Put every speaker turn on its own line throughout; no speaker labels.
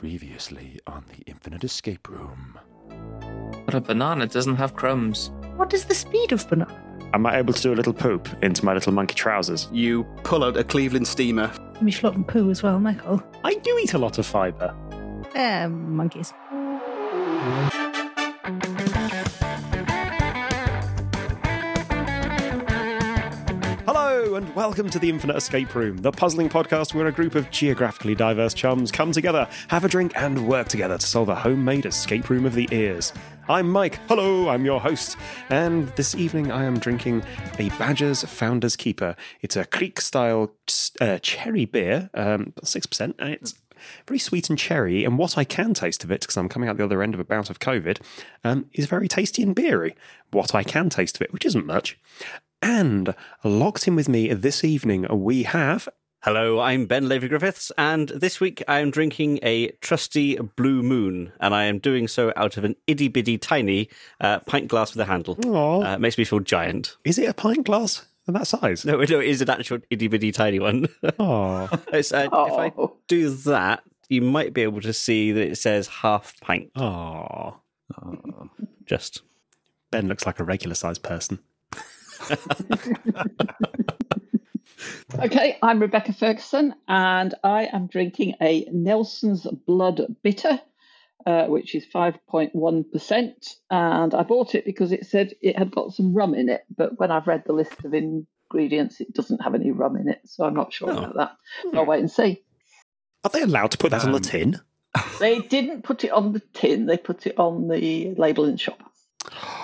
Previously on the Infinite Escape Room.
But a banana doesn't have crumbs.
What is the speed of banana?
Am I able to do a little poop into my little monkey trousers?
You pull out a Cleveland steamer.
Let Me slot and poo as well, Michael.
I do eat a lot of fibre.
Um, monkeys.
Welcome to the Infinite Escape Room, the puzzling podcast where a group of geographically diverse chums come together, have a drink, and work together to solve a homemade escape room of the ears. I'm Mike. Hello, I'm your host. And this evening I am drinking a Badger's Founder's Keeper. It's a Kriek style uh, cherry beer, um, 6%, and it's very sweet and cherry. And what I can taste of it, because I'm coming out the other end of a bout of COVID, um, is very tasty and beery. What I can taste of it, which isn't much. And locked in with me this evening, we have.
Hello, I'm Ben Lavery Griffiths, and this week I am drinking a trusty Blue Moon, and I am doing so out of an itty bitty tiny uh, pint glass with a handle.
Oh,
Uh, makes me feel giant.
is it a pint glass of that size?
No, no, it is an actual itty bitty tiny one.
Oh,
It's, uh, If I do that, you might be able to see that it says half pint.
oh.
Just
Ben looks like a regular sized person.
Okay, I'm Rebecca Ferguson, and I am drinking a Nelson's Blood Bitter, uh, which is 5.1%. And I bought it because it said it had got some rum in it, but when I've read the list of ingredients, it doesn't have any rum in it, so I'm not sure
Oh.
about that. So I'll wait and see.
Are they allowed to put that on the
Um,
tin?
They didn't put it on the tin, they put it on the label in the shop.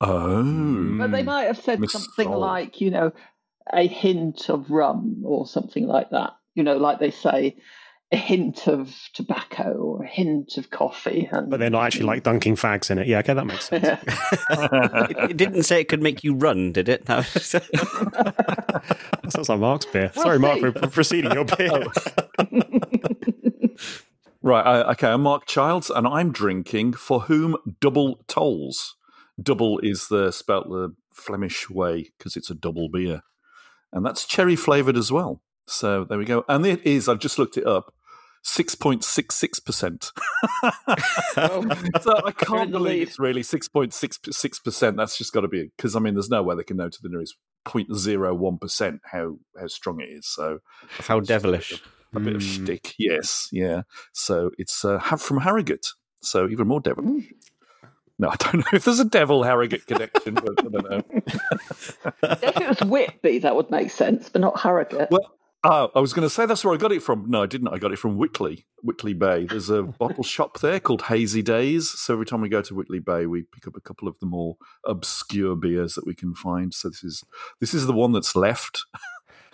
Oh.
But they might have said
Miss
something
Sol.
like, you know, a hint of rum or something like that. You know, like they say, a hint of tobacco or a hint of coffee. And,
But they're not actually like dunking fags in it. Yeah, okay, that makes sense.
it, it didn't say it could make you run, did it? No.
That sounds like Mark's beer.
We'll
Sorry, Mark,
see.
we're we're proceeding your beer.
Right, I, okay, I'm Mark Childs, and I'm drinking For Whom Dubbel Tolls. Dubbel is the spelt the Flemish way because it's a double beer. And that's cherry flavoured as well. So there we go. And it is, I've just looked it up, 6.66%. so I can't believe it's really 6.66%. That's just got to be, because I mean, there's no way they can know to the nearest 0.01% how, how strong it is. So
How devilish.
a bit of
Mm.
shtick, yes, yeah. So it's uh, from Harrogate, so even more devil.
Mm.
No, I don't know if there's a devil Harrogate connection, but I don't know.
if it was Whitby, that would make sense, but not Harrogate.
Well, oh, I was going to say that's where I got it from. No, I didn't. I got it from Whitley, Whitley Bay. There's a bottle shop there called Hazy Days. So every time we go to Whitley Bay, we pick up a couple of the more obscure beers that we can find. So this is this is the one that's left.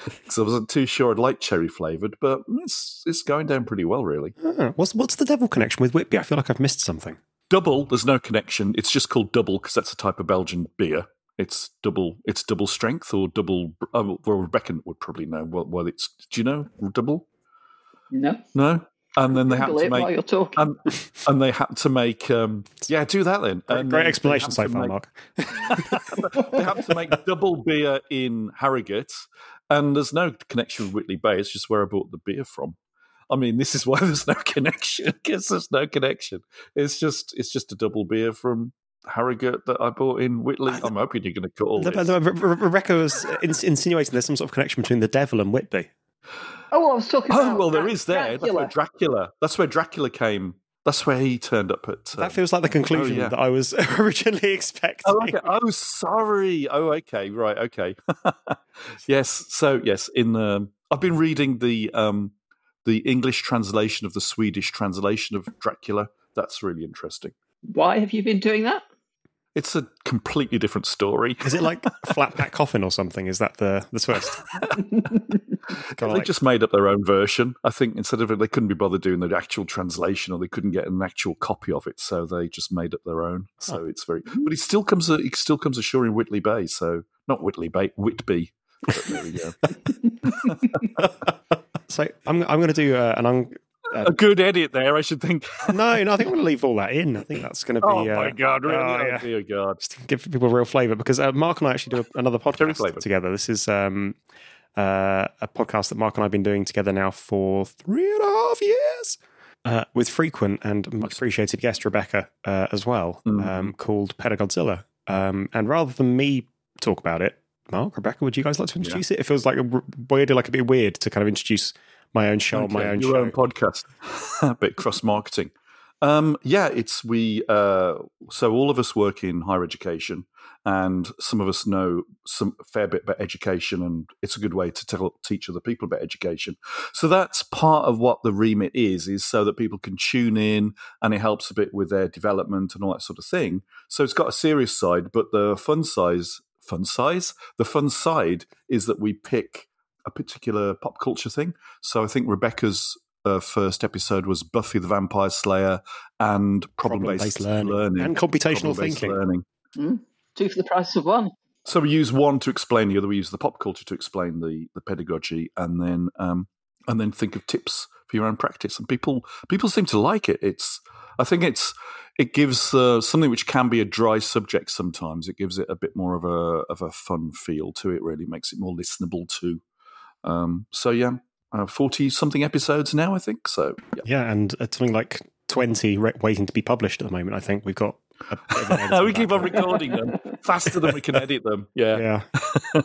Because I wasn't too sure I'd like cherry flavored, but it's it's going down pretty well, really.
Ah, what's what's the devil connection with Whitby? I feel like I've missed something.
Double, there's no connection. It's just called double because that's a type of Belgian beer. It's double. It's double strength or double. Oh, well, Rebecca would probably know what, what it's. Do you know double?
no.
No. And then they had to
it while
make.
you're talking.
And, and they had to make. Um, yeah, do that then.
Great,
And
great
then
explanation
they
so far,
make-
Mark.
they had to make double beer in Harrogate, and there's no connection with Whitley Bay. It's just where I bought the beer from. I mean, this is why there's no connection because there's no connection. It's just it's just a double beer from Harrogate that I bought in Whitley. I'm hoping you're going to cut all
The-
this.
the- Re- Re- Rebecca was insinuating there's some sort of connection between the devil and Whitby.
oh, well, I was talking
Oh
about
well, there
Dra-
is there. That's where
Dracula.
Dracula. That's where Dracula came. That's where he turned up at. um,
That feels like the conclusion
yeah.
that I was originally expecting.
Oh, okay. oh, sorry. Oh, okay. Right. Okay. yes. So, yes. In the, I've been reading the um, the English translation of the Swedish translation of Dracula. That's really interesting.
Why have you been doing that?
It's a completely different story.
Is it like flat pack coffin or something? Is that the the twist? Kind
They
like,
just made up their own version. I think instead of it, they couldn't be bothered doing the actual translation, or they couldn't get an actual copy of it, so they just made up their own. So oh. it's very, but it still comes. It still comes ashore in Whitley Bay. So not Whitley Bay, Whitby. But there we go.
so I'm I'm going to do uh, an un-
a good edit there, I should think.
no no I think I'm going to leave all that in. I think that's going to be.
Oh
uh,
my god! Really?
oh,
Oh,
yeah.
dear God!
just to give people real flavour because uh, Mark and I actually do another podcast together. This is um, uh, a podcast that Mark and I have been doing together now for three and a half years. uh, with frequent and much appreciated guest Rebecca uh, as well,
Mhm.
um, called Pedagodzilla. Um, and rather than me talk about it, Mark, Rebecca, would you guys like to introduce it? It feels like a weirdly like a bit weird to kind of introduce my own show on my own
your
show.
own podcast. a bit cross marketing. Um, yeah, it's we. Uh, so all of us work in higher education, and some of us know some fair bit about education, and it's a good way to tell teach other people about education. So that's part of what the remit is, is so that people can tune in, and it helps a bit with their development and all that sort of thing. So it's got a serious side, but the fun size, fun size, the fun side is that we pick a particular pop culture thing. So I think Rebecca's uh, first episode was Buffy the Vampire Slayer and problem based
learning.
learning,
And computational thinking.
learning.
Two for the price of one.
So we use one to explain the other. We use the pop culture to explain the the pedagogy, and then um, and then think of tips for your own practice. And people people seem to like it. It's I think it's it gives uh, something which can be a dry subject sometimes. It gives it a bit more of a of a fun feel to it. Really makes it more listenable too. Um, so yeah, forty something episodes now. I think so. Yeah.
Yeah, and it's something like 20 re- waiting to be published at the moment. I think we've got a bit of an editing
we keep on recording them faster than we can edit them. Yeah.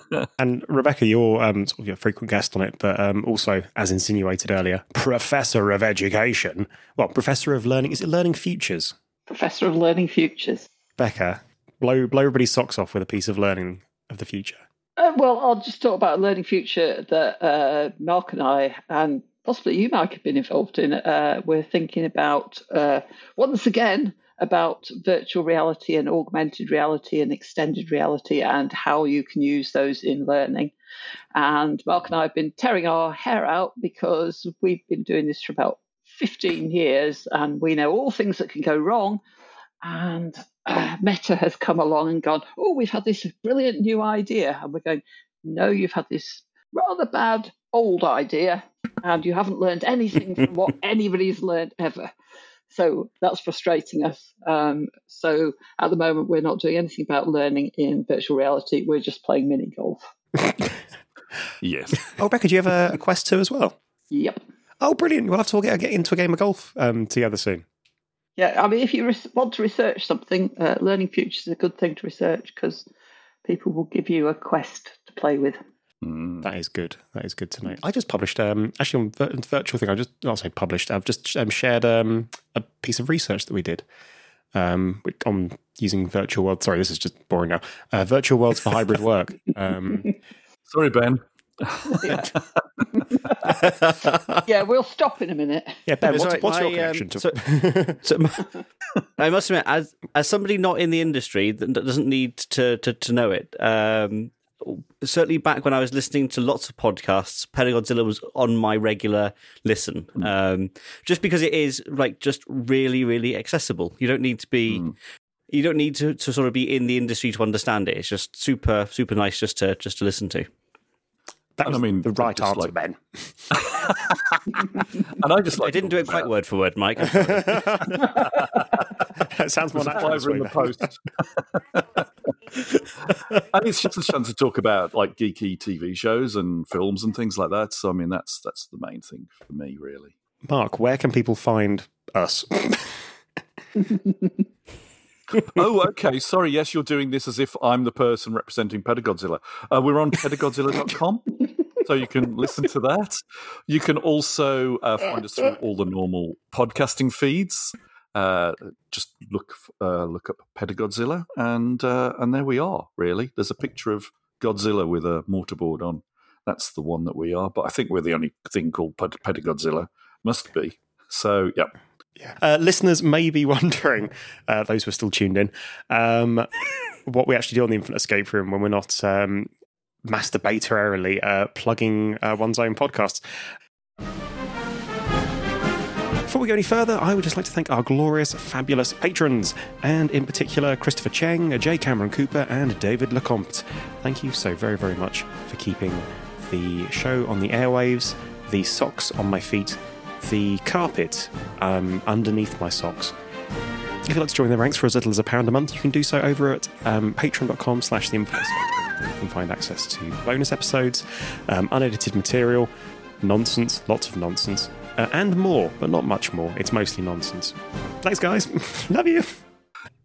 Yeah. and Rebecca, you're um, sort of a frequent guest on it, but um, also, as insinuated earlier, professor of education. Well, professor of learning. Is it learning futures?
Professor of Learning Futures.
Becca, blow, blow everybody's socks off with a piece of learning of the future.
Uh, well, I'll just talk about a learning future that uh, Mark and I, and possibly you, Mike, have been involved in. Uh, we're thinking about, uh, once again, about virtual reality and augmented reality and extended reality and how you can use those in learning. And Mark and I have been tearing our hair out because we've been doing this for about 15 years and we know all things that can go wrong. And uh, Meta has come along and gone, Oh, we've had this brilliant new idea. And we're going, No, you've had this rather bad old idea and you haven't learned anything from what anybody's learned ever. So that's frustrating us. Um, so at the moment, we're not doing anything about learning in virtual reality. We're just playing mini golf.
Yes.
Oh, Becca, do you have a, a Quest 2 as well?
Yep.
Oh, brilliant. We'll have to all get, get into a game of golf um, together soon.
Yeah, I mean, if you res- want to research something, uh, Learning Futures is a good thing to research because people will give you a quest to play with.
Mm.
That is good. That is good to know. I just published, um, actually on vir- virtual thing. I just not say published. I've just um, shared um, a piece of research that we did um, with- on using virtual world. Sorry, this is just boring now. Uh, virtual worlds for hybrid work. Um,
Sorry, Ben.
Yeah, we'll stop in a minute.
yeah, Ben, what's,
Sorry,
what's your
my,
connection
um,
to?
So I must admit, as as somebody not in the industry that doesn't need to to, to know it. Um, certainly, back when I was listening to lots of podcasts, Pedagodzilla was on my regular listen. Um, just because it is like just really, really accessible. You don't need to be. You don't need to, to sort of be in the industry to understand it. It's just super, super nice just to just to listen to.
that was
I mean,
the right
just
answer,
like-
Ben.
And I just like
I didn't do it quite word for word, Mike.
that sounds more
There's a
natural.
in the post. And it's just a chance to talk about like geeky TV shows and films and things like that. So I mean, that's that's the main thing for me, really.
Mark, where can people find us?
oh, okay. Sorry. Yes, you're doing this as if I'm the person representing Pedagodzilla. Uh, we're on pedagodzilla.com. So you can listen to that. You can also uh, find us through all the normal podcasting feeds. Uh, just look uh, look up Pedagodzilla, and uh, and there we are. Really, there's a picture of Godzilla with a mortarboard on. That's the one that we are. But I think we're the only thing called Ped- Pedagodzilla. Must be. So yeah.
Uh, listeners may be wondering, uh, those who are still tuned in, um, what we actually do on the Infinite Escape Room when we're not um, masturbatorily uh, plugging uh, one's own podcasts. Before we go any further, I would just like to thank our glorious, fabulous patrons, and in particular Christopher Cheng, J. Cameron Cooper, and David Lecomte. Thank you so very, very much for keeping the show on the airwaves, the socks on my feet, the carpet um, underneath my socks. If you'd like to join the ranks for as little as a pound a month, you can do so over at um, patreon.com slash the. You can find access to bonus episodes, um, unedited material, nonsense, lots of nonsense, uh, and more, but not much more. It's mostly nonsense. Thanks, guys. Love you.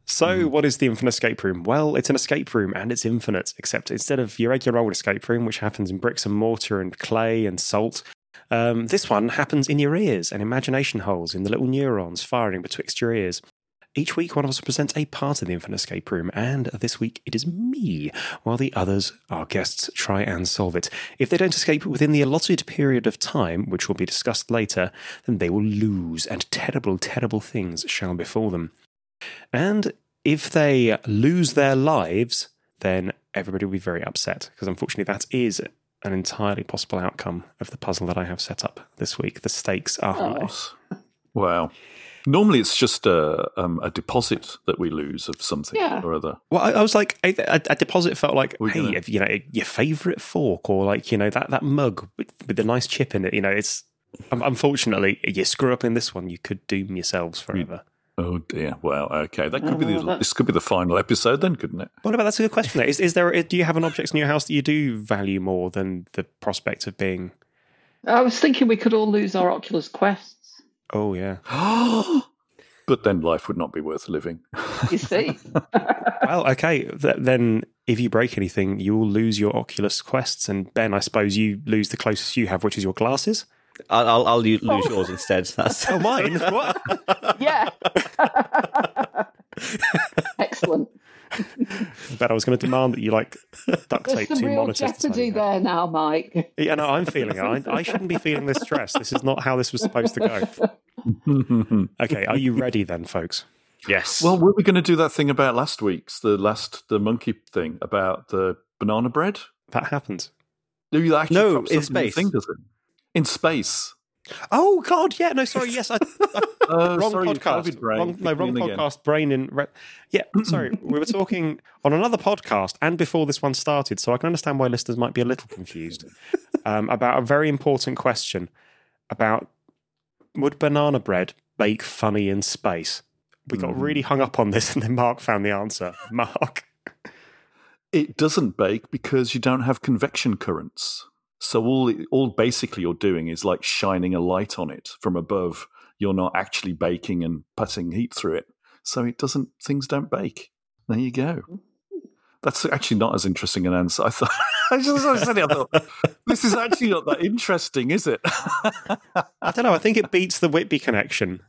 So, what is the Infinite Escape Room? Well, it's an escape room and it's infinite, except instead of your regular old escape room, which happens in bricks and mortar and clay and salt, um, this one happens in your ears and imagination holes in the little neurons firing betwixt your ears. Each week, one of us presents a part of the Infinite Escape Room, and this week it is me, while the others, our guests, try and solve it. If they don't escape within the allotted period of time, which will be discussed later, then they will lose, and terrible, terrible things shall befall them. And if they lose their lives, then everybody will be very upset, because unfortunately, that is an entirely possible outcome of the puzzle that I have set up this week. The stakes are high.
Oh.
Wow. Normally, it's just a um, a deposit that we lose of something
Yeah.
or other.
Well, I, I was like, a, a, a deposit felt like,
We're
hey,
gonna-
you know, your favorite fork or like, you know, that, that mug with, with the nice chip in it. You know, it's um, unfortunately, you screw up in this one, you could doom yourselves forever.
Oh dear. Well, okay. That could be
Oh,
the,
that-
this could be the final episode then, couldn't it?
What about that's a good question? There is, is there? Do you have an object in your house that you do value more than the prospect of being?
I was thinking we could all lose our Oculus Quests.
Oh yeah.
but then life would not be worth living.
You see,
Well, okay. Th- then if you break anything, you will lose your Oculus Quests, and Ben, I suppose you lose the closest you have, which is your glasses.
I'll, I'll, I'll u- lose yours instead. That's
Oh, mine. what?
yeah. Excellent.
Bet I was going to demand that you like duct tape
some
two
real
monitors. to
jeopardy
you.
there now, Mike.
Yeah, no, I'm feeling it. I, I shouldn't be feeling this stress. This is not how this was supposed to go. Okay, are you ready then, folks?
yes.
well, were we going to do that thing about last week's the last the monkey thing about the banana bread?
That happened.
Do you actually
No, in space.
thing, does it? In space.
Oh God, yeah. No, sorry. Yes, I, I
Uh,
wrong
sorry,
podcast.
Brain.
Wrong, no, wrong
in again.
podcast. Brain in. Re- yeah, sorry. we were talking on another podcast and before this one started, so I can understand why listeners might be a little confused um, about a very important question about would banana bread bake funny in space? We got
Mm.
really hung up on this, and then Mark found the answer. Mark.
It doesn't bake because you don't have convection currents. So all all basically you're doing is like shining a light on it from above. You're not actually baking and putting heat through it. So it doesn't things don't bake. There you go. That's actually not as interesting an answer. I thought I just I said it, I thought this is actually not that interesting, is it?
I don't know. I think it beats the Whitby connection.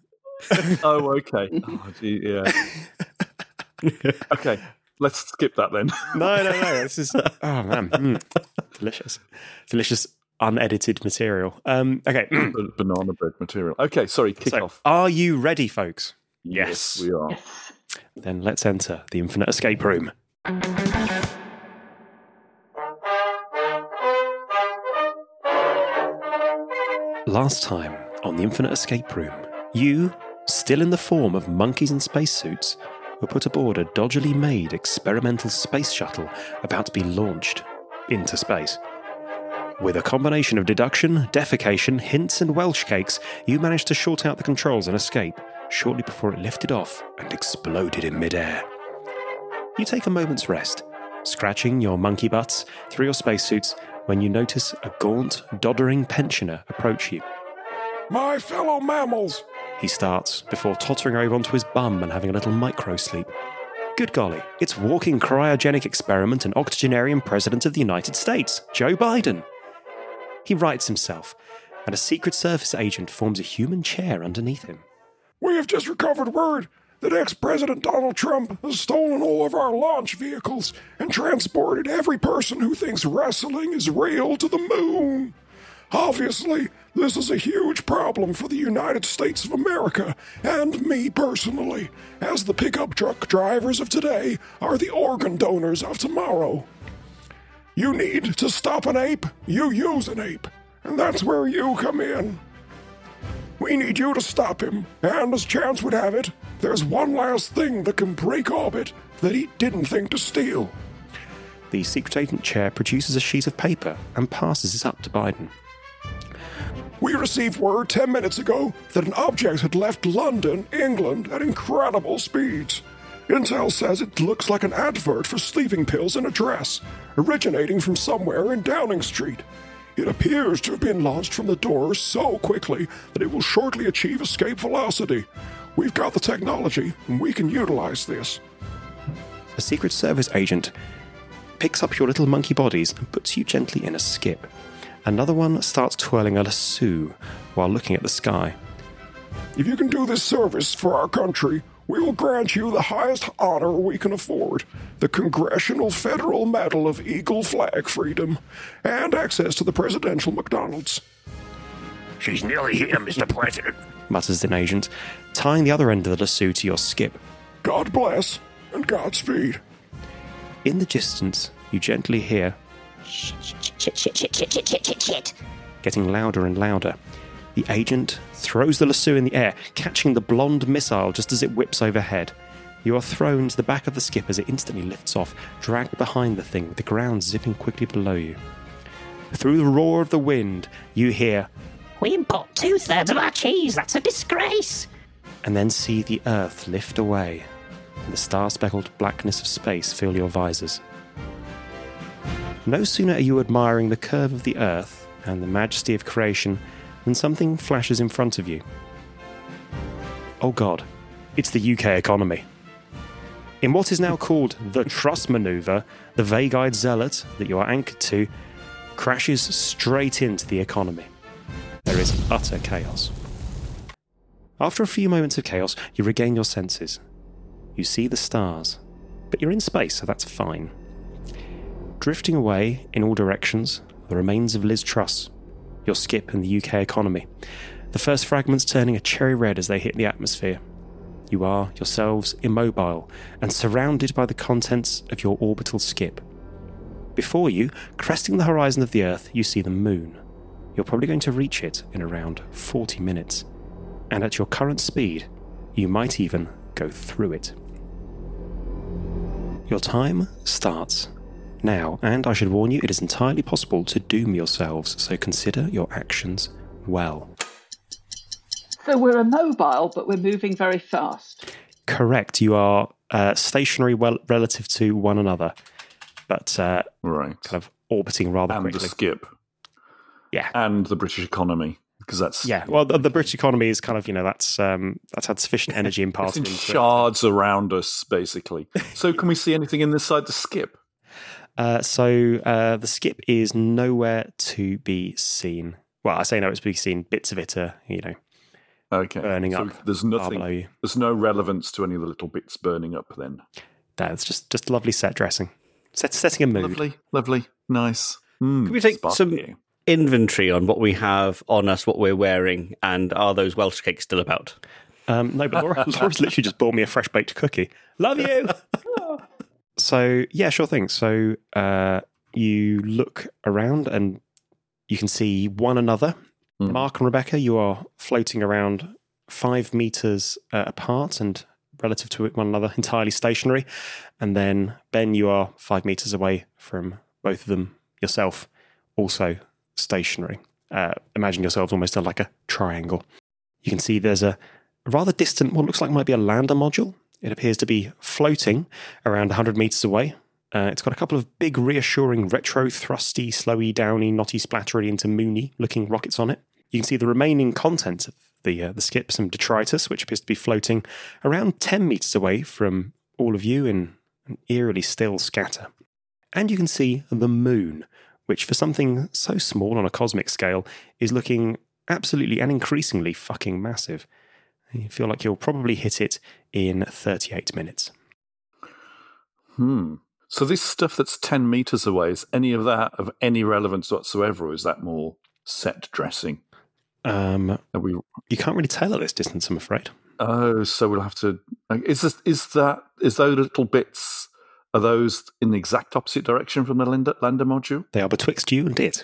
oh, okay. Oh, gee, yeah. okay. Let's skip that then.
No, no, no. This is oh man, Mm. delicious, delicious unedited material. Um, okay,
Banana bread material. Okay, sorry, kick
so
off.
are you ready, folks?
Yes.
we are.
Yes.
Then let's enter the infinite escape room. Last time on the Infinite Escape Room, you, still in the form of monkeys in spacesuits, were put aboard a dodgily made experimental space shuttle about to be launched into space. With a combination of deduction, defecation, hints, and Welsh cakes, you managed to short out the controls and escape shortly before it lifted off and exploded in midair. You take a moment's rest, scratching your monkey butts through your spacesuits when you notice a gaunt, doddering pensioner approach you.
My fellow mammals,
He starts before tottering over onto his bum and having a little micro sleep. Good golly, it's walking cryogenic experiment and octogenarian president of the United States, Joe Biden. He rights himself, and a Secret Service agent forms a human chair underneath him.
we have just recovered word that ex President Donald Trump has stolen all of our launch vehicles and transported every person who thinks wrestling is real to the moon. Obviously, this is a huge problem for the United States of America and me personally, as the pickup truck drivers of today are the organ donors of tomorrow. You need to stop an ape, you use an ape, and that's where you come in. We need you to stop him, and as chance would have it, there's one last thing that can break orbit that he didn't think to steal.
The secret agent chair produces a sheet of paper and passes it up to Biden.
We received word 10 minutes ago that an object had left London, England, at incredible speeds. Intel says it looks like an advert for sleeping pills in a dress, originating from somewhere in Downing Street. It appears to have been launched from the door so quickly that it will shortly achieve escape velocity. We've got the technology, and we can utilize this.
A Secret Service agent picks up your little monkey bodies and puts you gently in a skip. Another one starts twirling a lasso while looking at the sky.
If you can do this service for our country, we will grant you the highest honor we can afford the Congressional Federal Medal of Eagle Flag Freedom and access to the presidential McDonald's.
She's nearly here, Mr. President.
mutters an agent, tying the other end of the lasso to your skip.
God bless and Godspeed.
In the distance, you gently hear
Shit, shit, shit, shit, shit, shit, shit, shit.
getting louder and louder. The agent throws the lasso in the air, catching the blonde missile just as it whips overhead. You are thrown to the back of the skip as it instantly lifts off, dragged behind the thing, with the ground zipping quickly below you. Through the roar of the wind, you hear,
We import two thirds of our cheese. That's a disgrace.
and then see the earth lift away, and the star speckled blackness of space fill your visors. No sooner are you admiring the curve of the earth and the majesty of creation than something flashes in front of you. Oh god, it's the UK economy. In what is now called the Truss Maneuver, the vague eyed zealot that you are anchored to crashes straight into the economy. There is utter chaos. After a few moments of chaos, you regain your senses. You see the stars, but you're in space, so that's fine. Drifting away in all directions, the remains of Liz Truss, your skip in the UK economy. The first fragments turning a cherry red as they hit the atmosphere. You are yourselves immobile and surrounded by the contents of your orbital skip. Before you, cresting the horizon of the Earth, you see the moon. You're probably going to reach it in around 40 minutes. And at your current speed, you might even go through it. Your time starts now, and I should warn you, it is entirely possible to doom yourselves, so consider your actions well.
So we're immobile, but we're moving very fast.
Correct, you are uh, stationary well relative to one another, but uh,
Right.
kind of orbiting rather
And the skip.
Yeah.
And the British economy. Because that's
Yeah, well, the, the British economy is kind of you know that's um, that's had sufficient energy
it's
imparted
in
into it.
shards around us, basically. So can we see anything in this side the skip?
Uh, so uh, the skip is nowhere to be seen. Well, I say nowhere it's to be seen. Bits of it are you know
Okay.
burning
so
up.
There's
far below
nothing
you.
there's no relevance to any of the little bits burning up then.
That's just just lovely set dressing, set, setting a mood.
Lovely, lovely, nice. Mm,
Can we take some inventory on what we have on us, what we're wearing, and are those Welsh cakes still about?
Um, no, but Laura, Laura's literally just bought me a fresh baked cookie. Love you. so yeah, sure thing. So uh, you look around and you can see one another.
Hmm.
Mark and Rebecca, you are floating around five meters uh, apart and relative to one another, entirely stationary. And then Ben, you are five meters away from both of them yourself, also stationary. Uh, imagine yourselves almost like a triangle. You can see there's a rather distant, what looks like might be a lander module. It appears to be floating around 100 meters away. Uh, it's got a couple of big, reassuring, retro, thrusty, slowy, downy, knotty, splattery into moony looking rockets on it. You can see the remaining contents of the, uh, the skip, some detritus, which appears to be floating around 10 meters away from all of you in an eerily still scatter. And you can see the moon, which for something so small on a cosmic scale is looking absolutely and increasingly fucking massive. You feel like you'll probably hit it in 38 minutes.
Hmm. So this stuff that's ten meters away is any of that of any relevance whatsoever, or is that more set dressing?
Um,
Are we?
you can't really tell at this distance, I'm afraid.
Oh, so we'll have to. Is this, is that is those little bits? Are those in the exact opposite direction from the lander, lander module?
They are betwixt you and it.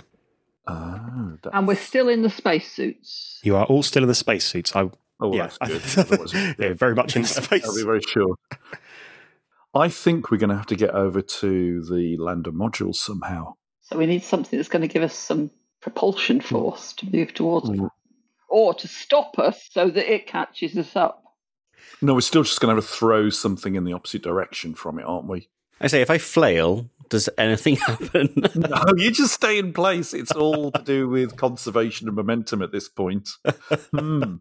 Oh,
And we're still in the spacesuits.
You are all still in the spacesuits. I,
oh well,
yeah,
that's good.
Yeah, very much in space.
I'll be very sure. I think we're going to have to get over to the lander module somehow.
So we need something that's going to give us some propulsion force to move towards it.
Mm.
Or to stop us so that it catches us up.
No, we're still just going to have to throw something in the opposite direction from it, aren't we?
I say, if I flail, does anything happen?
No, you just stay in place. It's all to do with conservation of momentum at this point. Hmm.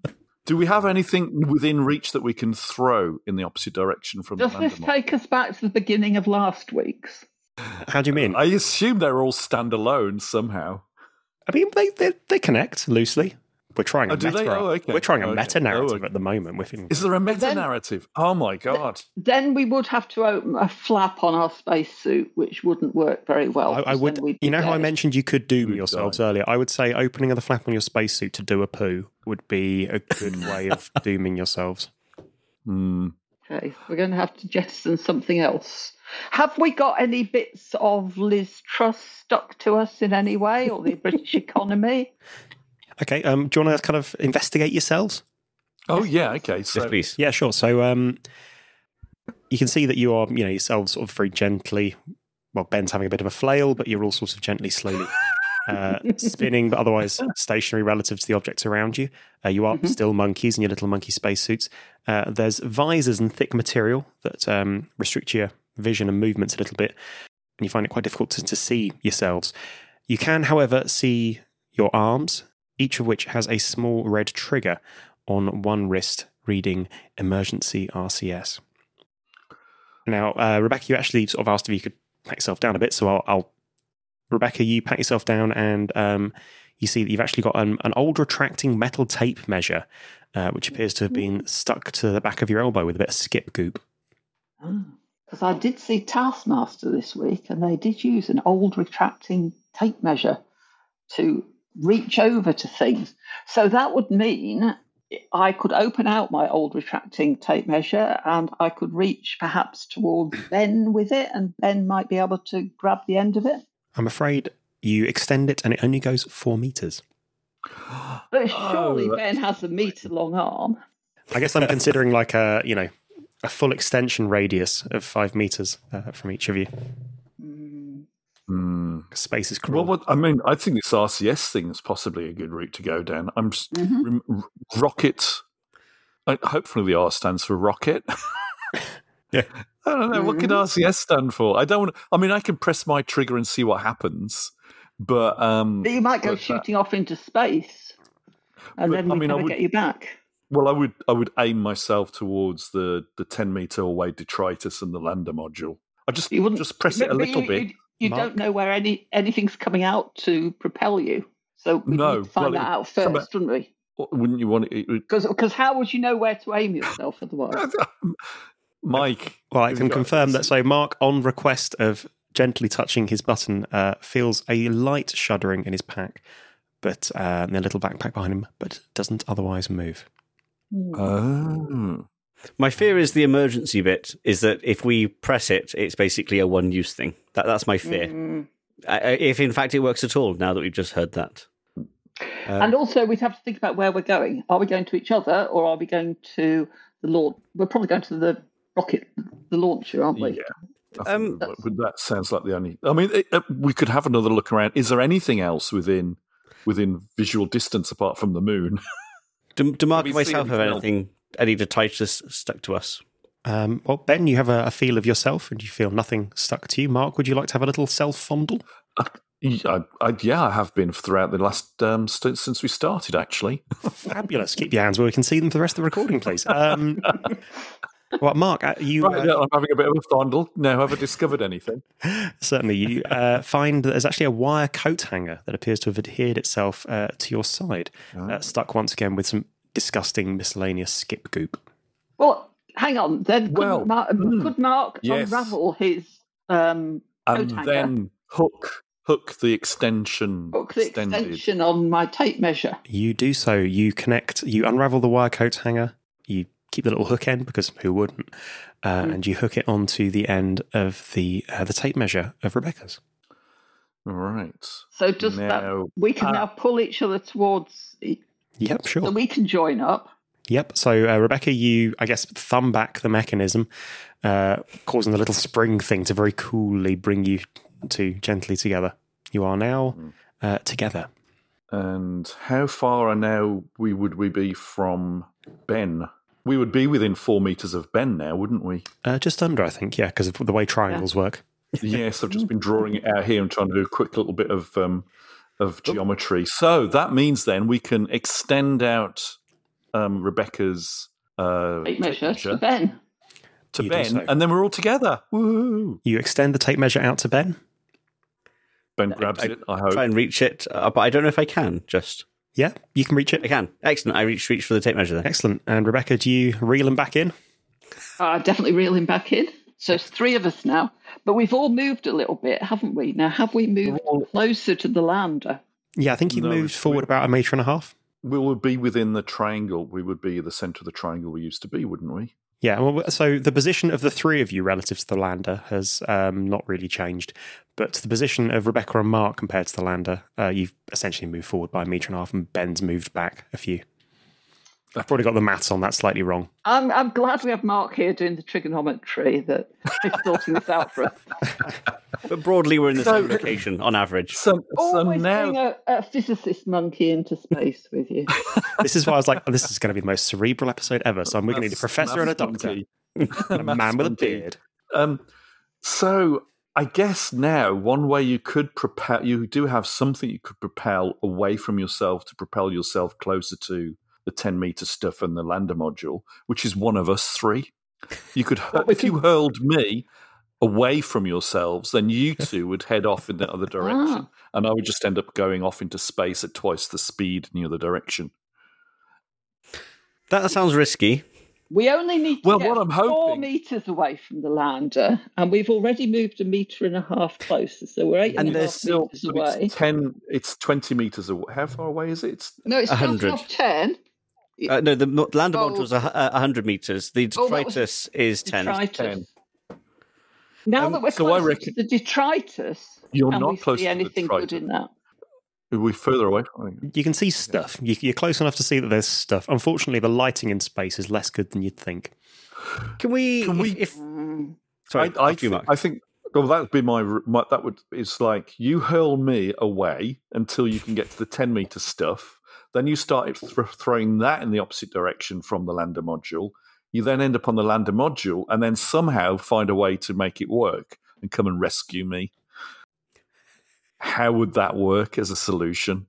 Do we have anything within reach that we can throw in the opposite direction from
Does this take us back to the beginning of last week's?
How do you mean?
I assume they're all standalone somehow.
I mean, they, they, they connect loosely. We're trying a
Oh, do
meta.
they? Oh, okay.
We're trying a
Okay.
meta narrative
Oh, okay.
at the moment. With
Is there a meta narrative? Oh my god!
Then we would have to open a flap on our spacesuit, which wouldn't work very well.
I, I would. You
be
know how I mentioned you could doom
We'd
yourselves
die.
earlier. I would say opening of the flap on your spacesuit to do a poo would be a good way of dooming yourselves.
Hmm.
Okay, we're going to have to jettison something else. Have we got any bits of Liz Truss stuck to us in any way, or the British economy?
Okay. Um, do you want to kind of investigate yourselves?
Oh yeah. Okay. So
yes, please.
Yeah, sure. So um, you can see that you are, you know, yourselves sort of very gently. Well, Ben's having a bit of a flail, but you're all sort of gently, slowly uh, spinning, but otherwise stationary relative to the objects around you. Uh, you are still monkeys in your little monkey spacesuits. Uh, there's visors and thick material that um, restrict your vision and movements a little bit, and you find it quite difficult to, to see yourselves. You can, however, see your arms, each of which has a small red trigger on one wrist reading emergency RCS. Now, uh, Rebecca, you actually sort of asked if you could pat yourself down a bit, so I'll, I'll Rebecca, you pat yourself down and um, you see that you've actually got an, an old retracting metal tape measure, uh, which appears to have been stuck to the back of your elbow with a bit of skip goop.
Because I did see Taskmaster this week, and they did use an old retracting tape measure to reach over to things. So that would mean I could open out my old retracting tape measure and I could reach perhaps towards Ben with it, and Ben might be able to grab the end of it.
I'm afraid you extend it and it only goes four meters.
But surely
Oh,
Ben has a meter long arm.
I guess I'm considering like a, you know, a full extension radius of five meters uh, from each of you.
Hmm.
Space is cruel.
Well, what, I mean, I think this RCS thing is possibly a good route to go down. I'm s rem- r- rocket. I, hopefully, the R stands for rocket.
Yeah.
I don't know what could RCS stand for. I don't. Want, I mean, I can press my trigger and see what happens, but um,
But you might go
but that-
shooting off into space, and
But,
then
I
we
mean, I
never
would-
get you back.
well, I would I would aim myself towards the the ten meter away detritus and the lander module. I just
You wouldn't
just press it a little
you,
bit.
You, you
Mark.
don't know where any anything's coming out to propel you, so we
No,
need to find
well,
that out
some-
first, wouldn't we?
Wouldn't you want it? it
Because how would you know where to aim yourself otherwise?
Mike.
Well, I can confirm that. So, Mark, on request of gently touching his button, uh, feels a light shuddering in his pack, but uh, in the little backpack behind him, but doesn't otherwise move.
Oh.
My fear is the emergency bit is that if we press it, it's basically a one use thing. That, that's my fear.
Mm.
I- I- if in fact it works at all, now that we've just heard that. Uh,
and also, we'd have to think about where we're going. Are we going to each other, or are we going to the launch? We're probably going to the rocket, the launcher, aren't we?
Yeah.
Um,
that, that sounds like the only. I mean, it, uh, we could have another look around. Is there anything else within within visual distance apart from the moon?
do, do Mark and myself
see
have
anything,
any detritus stuck to us?
Um, well, Ben, you have a, a feel of yourself and you feel nothing stuck to you. Mark, would you like to have a little self fondle?
I, I, yeah, I have been throughout the last um, st- since we started. Actually,
Fabulous. Keep your hands where we can see them for the rest of the recording, please. Um, well, Mark, uh, you
right,
uh,
yeah, I'm having a bit of a fondle. Now, have I discovered anything?
certainly you uh, find that there's actually a wire coat hanger that appears to have adhered itself uh, to your side, uh, stuck once again with some disgusting miscellaneous skip goop.
Well, hang on. Then could
Well,
Mark,
mm,
could Mark
yes.
unravel his um,
And
coat hanger,
then hook hook the extension.
hook the
extended.
extension on my tape measure?
You do so. You connect. You unravel the wire coat hanger. You keep the little hook end because who wouldn't? Uh,
Mm.
And you hook it onto the end of the uh, the tape measure of Rebecca's.
All right.
So does that
Now-
we can
Ah.
now pull each other towards,
Yep, sure.
so we can join up.
Yep. So, uh, Rebecca, you, I guess, thumb back the mechanism, uh, causing the little spring thing to very coolly bring you two gently together. You are now uh, together.
And how far are now we would we be from Ben? We would be within four meters of Ben now, wouldn't we?
Uh, just under, I think, yeah, because of the way triangles work.
yes, I've just been drawing it out here and trying to do a quick little bit of um, of geometry. So that means then we can extend out um, Rebecca's uh,
Tape
tape
measure
measure
to Ben.
to
You
Ben,
so.
and then we're all together. Woo!
You extend the tape measure out to Ben.
Ben grabs
I-
it. I hope.
Try and reach it, uh, but I don't know if I can. Just
Yeah, you can reach it.
I can. Excellent. I reach reach for the tape measure then.
Excellent. And Rebecca, do you reel him back in?
Uh, definitely reel him back in. So it's three of us now. But we've all moved a little bit, haven't we? Now, have we moved closer to the lander?
Yeah, I think you
No,
moved
it's-
forward about a metre and a half.
we would be within the triangle. We would be the center of the triangle we used to be, wouldn't we?
Yeah, well, so the position of the three of you relative to the lander has um, not really changed, but the position of Rebecca and Mark compared to the lander, uh, you've essentially moved forward by a metre and a half, and Ben's moved back a few. I've probably got the maths on that slightly wrong.
I'm, I'm glad we have Mark here doing the trigonometry that is sorting this out for us.
But broadly, we're in the
So-
same location on average.
So, so
Always
now
bring a, a physicist monkey into space with you.
This is why I was like, oh, this is going to be the most cerebral episode ever. So we're going to need a professor and a doctor, and a
Maths
man with a beard.
Um, so I guess now one way you could propel, you do have something you could propel away from yourself to propel yourself closer to the 10 meter stuff and the lander module, which is one of us three. You could,
What
if you hurled me away from yourselves, then you two would head off in the other direction. Ah. And I would just end up going off into space at twice the speed in the other direction.
That sounds risky.
We only need to
Well,
get
what I'm
four
hoping-
meters away from the lander, and we've already moved a meter and a half closer, so we're eight
And
and a
there's
half
Still,
meters away.
it's 10, it's 20 meters away. How far away is it? It's
No, it's
A hundred.
off ten.
Uh, no, the mo- lander
Oh.
module's a, uh, 100 meters. The
Oh, was-
detritus is 10.
Detritus.
10.
Now
Um,
that we're
so I
close
reckon-
to the detritus,
You're not
we
close
see
to the
anything good in that?
We're we further away from it?
You can see stuff. You, you're close enough to see that there's stuff. Unfortunately, the lighting in space is less good than you'd think.
Can we?
Can we-
If, if-
Mm.
sorry,
I, I,
after you, Mark.
I think. Well, that would be my, my. That would. It's like you hurl me away until you can get to the ten meter stuff. Then you start th- throwing that in the opposite direction from the lander module. You then end up on the lander module, and then somehow find a way to make it work and come and rescue me. How would that work as a solution?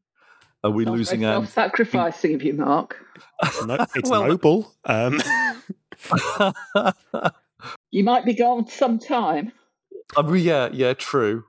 Are we losing our?
Self-sacrificing of you, Mark.
No, it's
Well-
noble. Um,
You might be gone some time.
I yeah, yeah, true.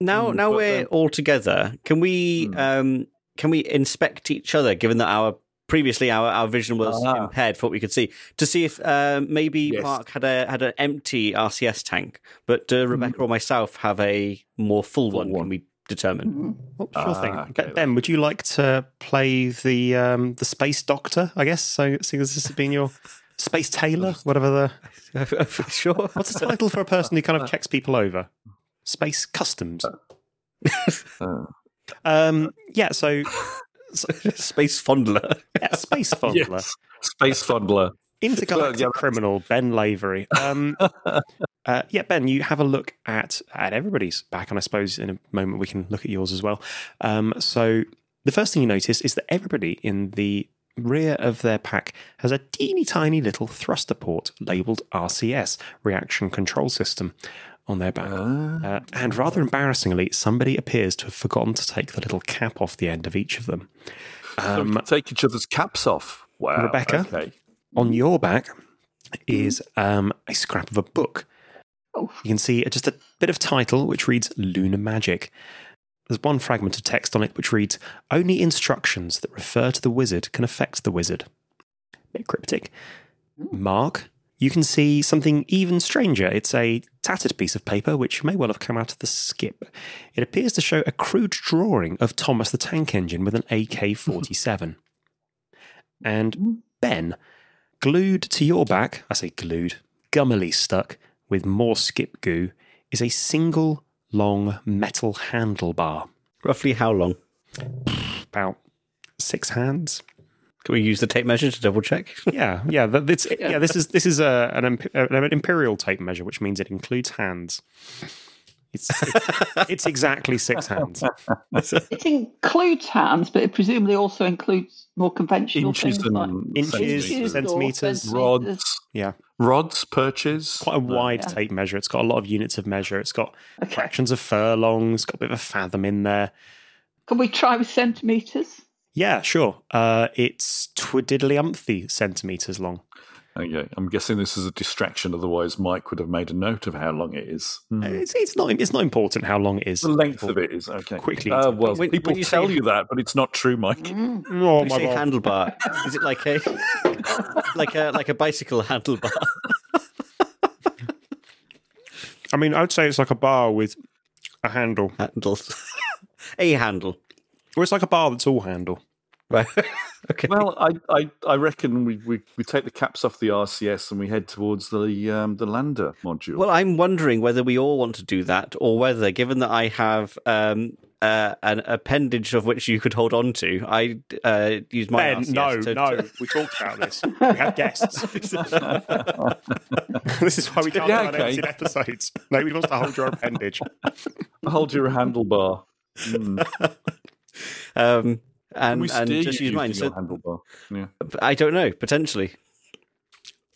now,
Mm,
now we're
then-
all together. Can we?
Hmm.
Um, can we inspect each other? Given that our previously our, our vision was
Ah.
impaired for what we could see, to see if uh, maybe
Yes.
Mark had a had an empty RCS tank, but uh, Rebecca or myself have a more full,
Full
one.
one.
Can we determine?
Mhm.
oh, sure
Ah,
thing.
okay.
Ben, would you like to play the um, the space doctor? I guess so. Seeing as this has been your space tailor, whatever the
sure.
what's the title for a person who kind of checks people over? Space customs.
Uh,
Um, yeah. So, so
Space fondler.
yeah, space fondler.
yes. Space fondler.
Intergalactic
Yeah.
criminal Ben Lavery. Um, uh, yeah, Ben, you have a look at at everybody's back, and I suppose in a moment we can look at yours as well. Um, so the first thing you notice is that everybody in the rear of their pack has a teeny tiny little thruster port labelled RCS Reaction Control System on their back. Uh, and rather embarrassingly, somebody appears to have forgotten to take the little cap off the end of each of them. Um,
can take each other's caps off. Wow.
Rebecca?
Okay.
on your back is um, a scrap of a book.
Oh.
You can see just a bit of title which reads Lunar Magic. There's one fragment of text on it which reads Only instructions that refer to the wizard can affect the wizard. Bit cryptic. Mark, you can see something even stranger. It's a tattered piece of paper which may well have come out of the skip. It appears to show a crude drawing of Thomas the Tank Engine with an AK 47. Mm-hmm. And Ben, glued to your back, I say glued, gummily stuck with more skip goo, is a single long metal handlebar.
Roughly how long?
About six hands.
Can we use the tape measure to double check?
Yeah, yeah. that- It's, yeah, this is this is a, an, an imperial tape measure, which means it includes hands. It's, it's, it's exactly six hands.
It includes hands, but it presumably also includes more conventional
Inches
things like
and
Inches,
inches
centimeters.
centimeters.
rods,
Yeah,
rods, perches.
quite a wide
Yeah.
tape measure. It's got a lot of units of measure. It's got
Okay.
fractions of furlongs. Got a bit of a fathom in there.
Can we try with centimeters?
Yeah, sure. Uh, it's twiddly umpty centimeters long.
Okay, I'm guessing this is a distraction. Otherwise, Mike would have made a note of how long it is. Hmm.
It's, it's not. It's not important how long it is.
The length of it is okay.
Quickly
Uh, well,
When-
people
when you
tell
say-
you that, but it's not true, Mike.
Mm.
Oh
When you say handlebar, is it like a like a like a bicycle handlebar?
I mean, I'd say it's like a bar with a handle,
Handles. a handle.
Or it's like a bar that's all handle.
Right. okay.
Well, I, I, I reckon we, we, we take the caps off the RCS and we head towards the um, the lander module.
Well, I'm wondering whether we all want to do that, or whether, given that I have um, uh, an appendage of which you could hold on to, I uh, use my
Ben,
RCS
no,
to,
no. We talked about this. We have guests. this is why we can't
Yeah,
run
okay.
edited episodes. Nobody wants to hold your appendage.
Hold your handlebar. Mm.
um, and and just use mine. So
handlebar. Yeah.
I don't know. Potentially,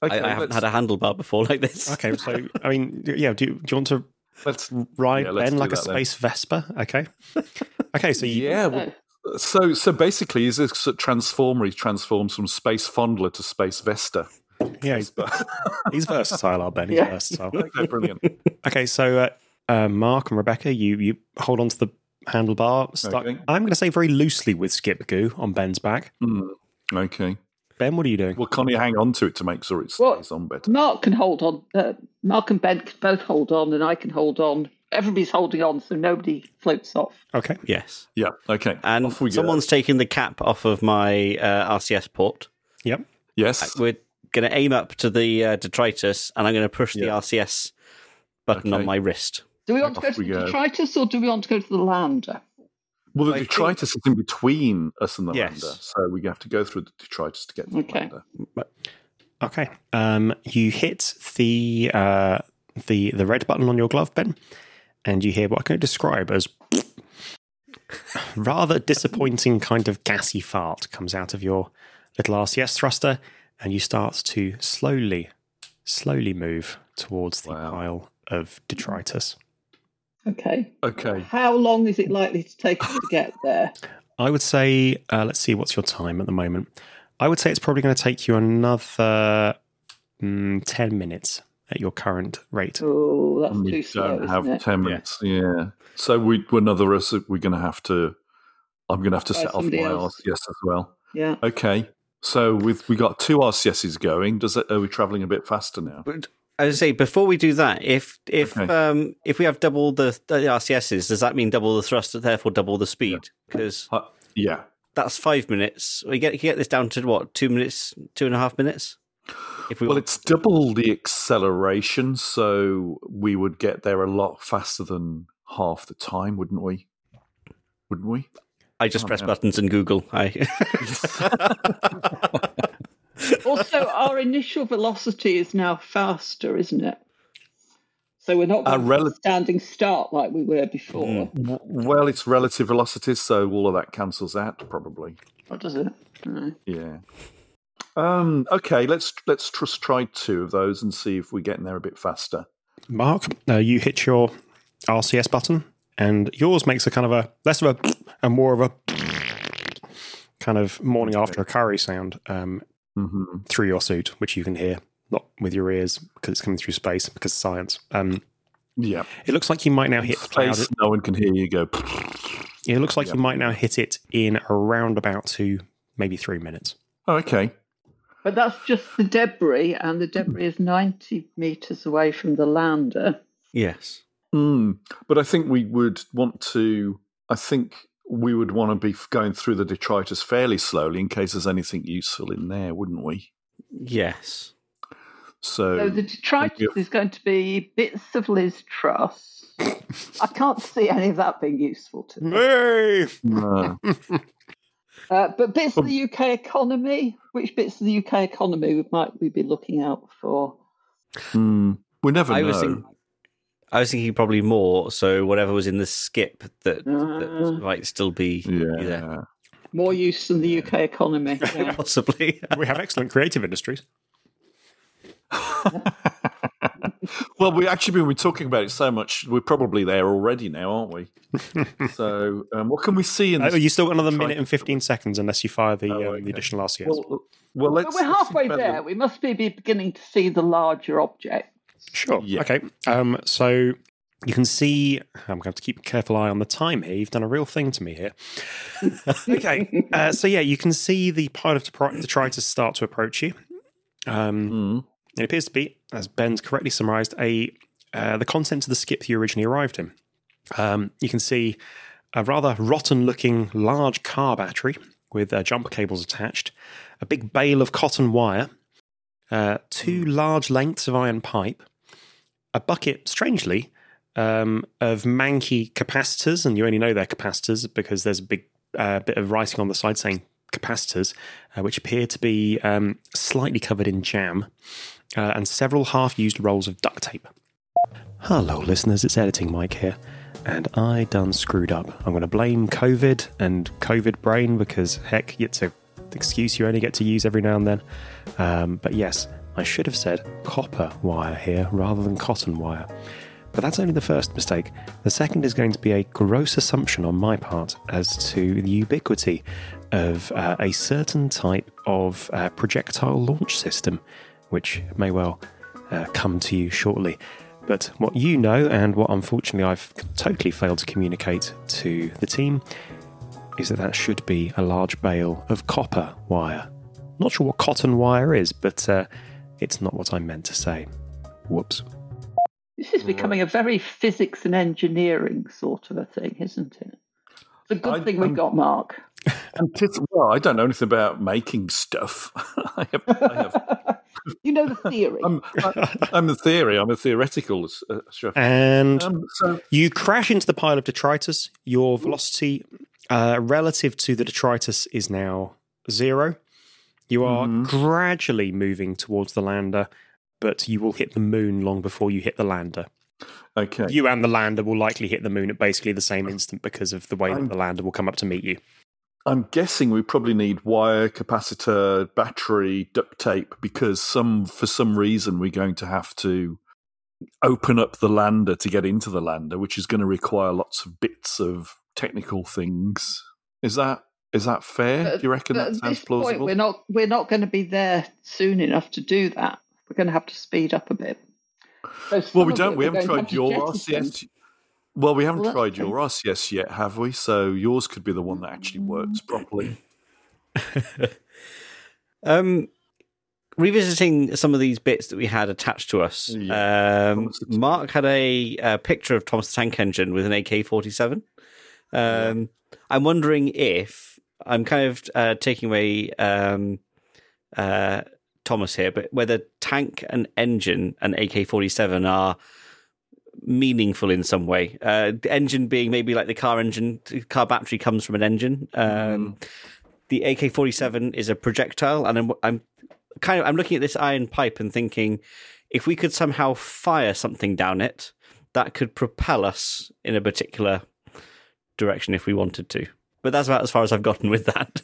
Okay,
I, I haven't had a handlebar before like this.
Okay, so I mean, yeah. Do you, do you want to
let's
ride
Yeah, let's
Ben like a
that then.
space Vespa? Okay. Okay, so you,
yeah. well, so so basically, is this a transformer? He transforms from space fondler to space Vespa.
yeah, he's, he's versatile, our Ben. He's
Yeah.
versatile.
Okay, brilliant.
Okay, so uh, uh, Mark and Rebecca, you you hold on to the handlebar. Stuck,
Okay.
I'm going to say very loosely with Skip Goo on Ben's back.
Mm. Okay.
Ben, what are you doing?
Well, can you hang on to it to make sure it stays
Well,
on better?
Mark can hold on. Uh, Mark and Ben can both hold on, and I can hold on. Everybody's holding on, so nobody floats off.
Okay.
Yes,
Yeah. Okay.
and
Off we go.
someone's taking the cap off of my uh, RCS port.
Yep.
Yes.
We're going to aim up to the uh, detritus, and I'm going to push the RCS button on my wrist.
Do we want to go to
we
the
go.
detritus or do we want to go to the lander?
Well, the
I think-
detritus is in between us and the
Yes.
lander, so we have to go through the detritus to get to the
Okay.
lander.
Okay. Um, you hit the uh, the the red button on your glove, Ben, and you hear what I can describe as rather disappointing kind of gassy fart comes out of your little RCS thruster, and you start to slowly, slowly move towards the
Wow.
pile of detritus.
Okay.
Okay.
How long is it likely to take us to get there?
I would say, uh, let's see, what's your time at the moment? I would say it's probably going to take you another mm, 10 minutes at your current rate.
Oh, that's
And we
too slow, We
don't have
isn't it?
ten minutes. Yeah. So we, another us. We're going to have to. I'm going to have to
Try
set off my
somebody else.
RCS as well.
Yeah.
Okay. So with we got two RCSs going. Does it? Are we traveling a bit faster now?
But as I say, before we do that, if if
Okay.
um, if we have double the, the RCSs, does that mean double the thrust, therefore double the speed? Because
Uh, yeah.
that's five minutes. We get get this down to what two minutes, two and a half minutes. If we
Well,
want-
it's double the acceleration, so we would get there a lot faster than half the time, wouldn't we? Wouldn't we?
I just
oh,
press
yeah.
buttons and Google. I
Also, our initial velocity is now faster, isn't it? So we're not
Our
going
rel-
to standing start like we were before.
W- Well, it's relative velocities, so all of that cancels out probably.
What does it? No.
Yeah. Um. Okay. Let's let's just try two of those and see if we're getting there a bit faster.
Mark, uh, you hit your RCS button, and yours makes a kind of a less of a and more of a kind of morning after a curry sound um,
hmm
through your suit, which you can hear not with your ears because it's coming through space because of science. Um,
Yeah.
it looks like you might now hit cloud.
Space. No one can hear you go.
It looks like
Yeah.
you might now hit it in around about two, maybe three minutes.
Oh, okay.
But that's just the debris, and the debris is 90 meters away from the lander.
yes.
Mm. But I think we would want to. I think we would want to be going through the detritus fairly slowly in case there's anything useful in there, wouldn't we?
Yes.
So,
So the detritus is going to be bits of Liz Truss. I can't see any of that being useful to me.
Hey!
no.
Uh, but bits of the UK economy, which bits of the UK economy we might we be looking out for?
Mm. we never
I
know.
Was think, I was thinking probably more. So whatever was in the skip that, that might still be be
Yeah.
there.
More use than the UK economy. Yeah.
possibly.
we have excellent creative industries.
Well, we actually been we're talking about it so much. We're probably there already now, aren't we? so, um, what can we see in
Uh,
this?
you still got another minute and 15 seconds unless you fire the,
Oh,
um, the additional RCS.
Well, well, let's.
But we're halfway
let's
there. We must be beginning to see the larger object.
Sure.
Yeah.
Okay. Um, so you can see, I'm going to have to keep a careful eye on the time here. You've done a real thing to me here. okay. Uh, so, yeah, you can see the pile of detri- detritus start to approach you. Um,
Mm.
it appears to be, as Ben's correctly summarized, a uh, the contents of the skip you originally arrived in. Um, you can see a rather rotten looking large car battery with uh, jumper cables attached, a big bale of cotton wire, uh, two large lengths of iron pipe, a bucket, strangely, um, of manky capacitors, and you only know they're capacitors because there's a big uh, bit of writing on the side saying capacitors, uh, which appear to be um, slightly covered in jam, uh, and several half used rolls of duct tape. Hello, listeners, it's Editing Mike here, and I done screwed up. I'm going to blame COVID and COVID brain because, heck, it's a excuse you only get to use every now and then. Um, but yes, I should have said copper wire here rather than cotton wire. But that's only the first mistake. The second is going to be a gross assumption on my part as to the ubiquity of uh, a certain type of uh, projectile launch system, which may well uh, come to you shortly. But what you know, and what unfortunately I've totally failed to communicate to the team, is that that should be a large bale of copper wire. Not sure what cotton wire is, but uh, it's not what I meant to say. Whoops.
This is becoming a very physics and engineering sort of a thing, isn't it? It's a good
I-
thing we
I'm-
got Mark.
And tis- well, I don't know anything about making stuff. I have, I have
you know the theory.
I'm, I, I'm the theory. I'm a theoretical uh, chef.
And
Um, so,
you crash into the pile of detritus. Your velocity uh, relative to the detritus is now zero. You are
Mhm.
gradually moving towards the lander, but you will hit the moon long before you hit the lander.
okay.
You and the lander will likely hit the moon at basically the same instant because of the way that
I'm-
the lander will come up to meet you.
I'm guessing we probably need wire, capacitor, battery, duct tape because some for some reason we're going to have to open up the lander to get into the lander, which is going to require lots of bits of technical things. Is that is that fair?
But-
Do you reckon
but
that
at
sounds
this point,
plausible?
we're not we're not going to be there soon enough to do that. We're going to have to speed up a bit. So
well, we don't. We haven't tried your
to.
RCS. Well, we haven't
Well,
tried your RCS yet, have we? So yours could be the one that actually works properly.
Um, revisiting some of these bits that we had attached to us,
Yeah.
um,
Thomas the Tank.
Mark had a, a picture of Thomas the Tank Engine with an AK 47. Um, I'm wondering if I'm kind of uh, taking away um, uh, Thomas here, but whether tank and engine and AK 47 are meaningful in some way. Uh, the engine being maybe like the car engine, the car battery comes from an engine. Um, The AK 47 is a projectile, and I'm, I'm kind of I'm looking at this iron pipe and thinking if we could somehow fire something down it, that could propel us in a particular direction if we wanted to. But that's about as far as I've gotten with that.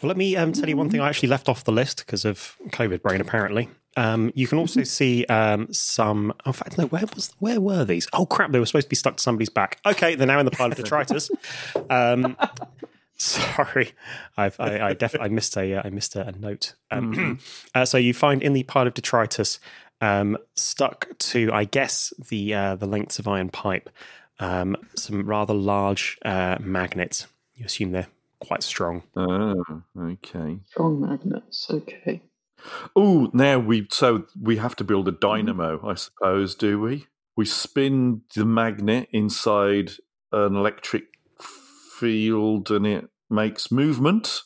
Well, let me um, tell you one thing I actually left off the list because of COVID brain, apparently. Um, you can also see um, some. In fact, no. Where was? Where were these? Oh crap! They were supposed to be stuck to somebody's back. Okay, they're now in the pile of detritus. Um, sorry, I've, I, I definitely I missed a uh, I missed a, a note. Um, uh, so you find in the pile of detritus, um, stuck to I guess the uh, the lengths of iron pipe, um, some rather large uh, magnets. You assume they're quite strong.
Oh, okay.
Strong magnets. Okay.
Oh, now we so we have to build a mm-hmm. dynamo, I suppose, do we? We spin the magnet inside an electric field and it makes movement.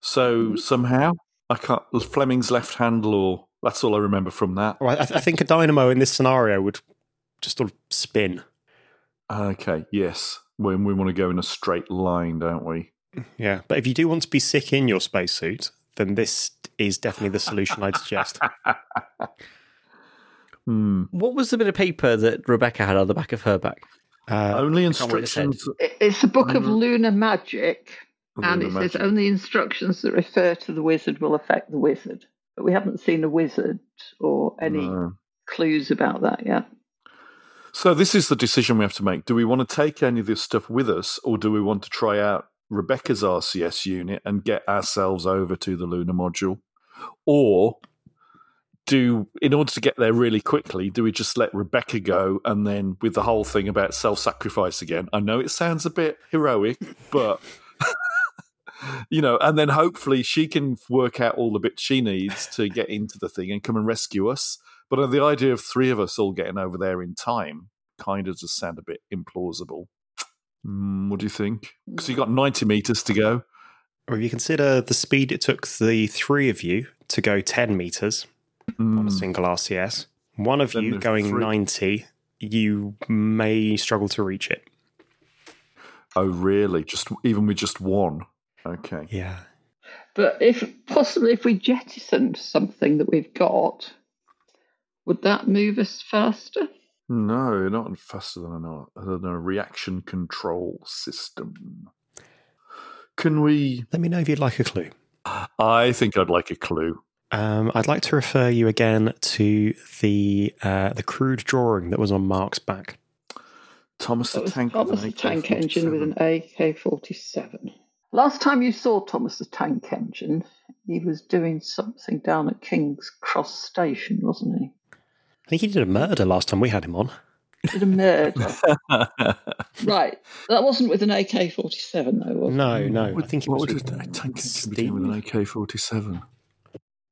So mm-hmm. somehow I can't Fleming's left hand law. That's all I remember from that.
Well, I, I think a dynamo in this scenario would just sort of spin.
Okay, yes. When we want to go in a straight line, don't we?
Yeah, but if you do want to be sick in your spacesuit, then this is definitely the solution I'd suggest.
Hmm.
What was the bit of paper that Rebecca had on the back of her back?
Uh,
Only
can't remember what it said.
instructions.
It- It's a book of
Mm.
lunar magic, and
Lunar
it says only instructions that refer to the wizard will affect the wizard. But we haven't seen a wizard or any
No.
clues about that yet.
So this is the decision we have to make. Do we want to take any of this stuff with us, or do we want to try out Rebecca's RCS unit and get ourselves over to the lunar module, or do in order to get there really quickly, do we just let Rebecca go and then with the whole thing about self-sacrifice again? I know it sounds a bit heroic, but you know, and then hopefully she can work out all the bits she needs to get into the thing and come and rescue us. But uh, the idea of three of us all getting over there in time kind of just sound a bit implausible. Mm, what do you think? Because you got ninety meters to go.
or if you consider the speed it took the three of you to go 10 meters on a
Mm,
single RCS, one of
Then
you going
three.
90, you may struggle to reach it.
oh, really? Just even with just one? Okay.
Yeah.
But if possibly if we jettisoned something that we've got, would that move us faster?
No, not faster than a, than a reaction control system. Can we?
Let me know if you'd like a clue.
I think I'd like a clue.
Um, I'd like to refer you again to the uh, the crude drawing that was on Mark's back.
Thomas the Tank.
Thomas
with
the Tank Engine with an AK 47. Last time you saw Thomas the Tank Engine, he was doing something down at King's Cross Station, wasn't he?
I think he did a murder last time we had him on.
Did a murder. right. That wasn't with an AK 47, though, was it?
No, no. I
What-
think it
what
was
would
with
a tank engine be with an AK forty seven?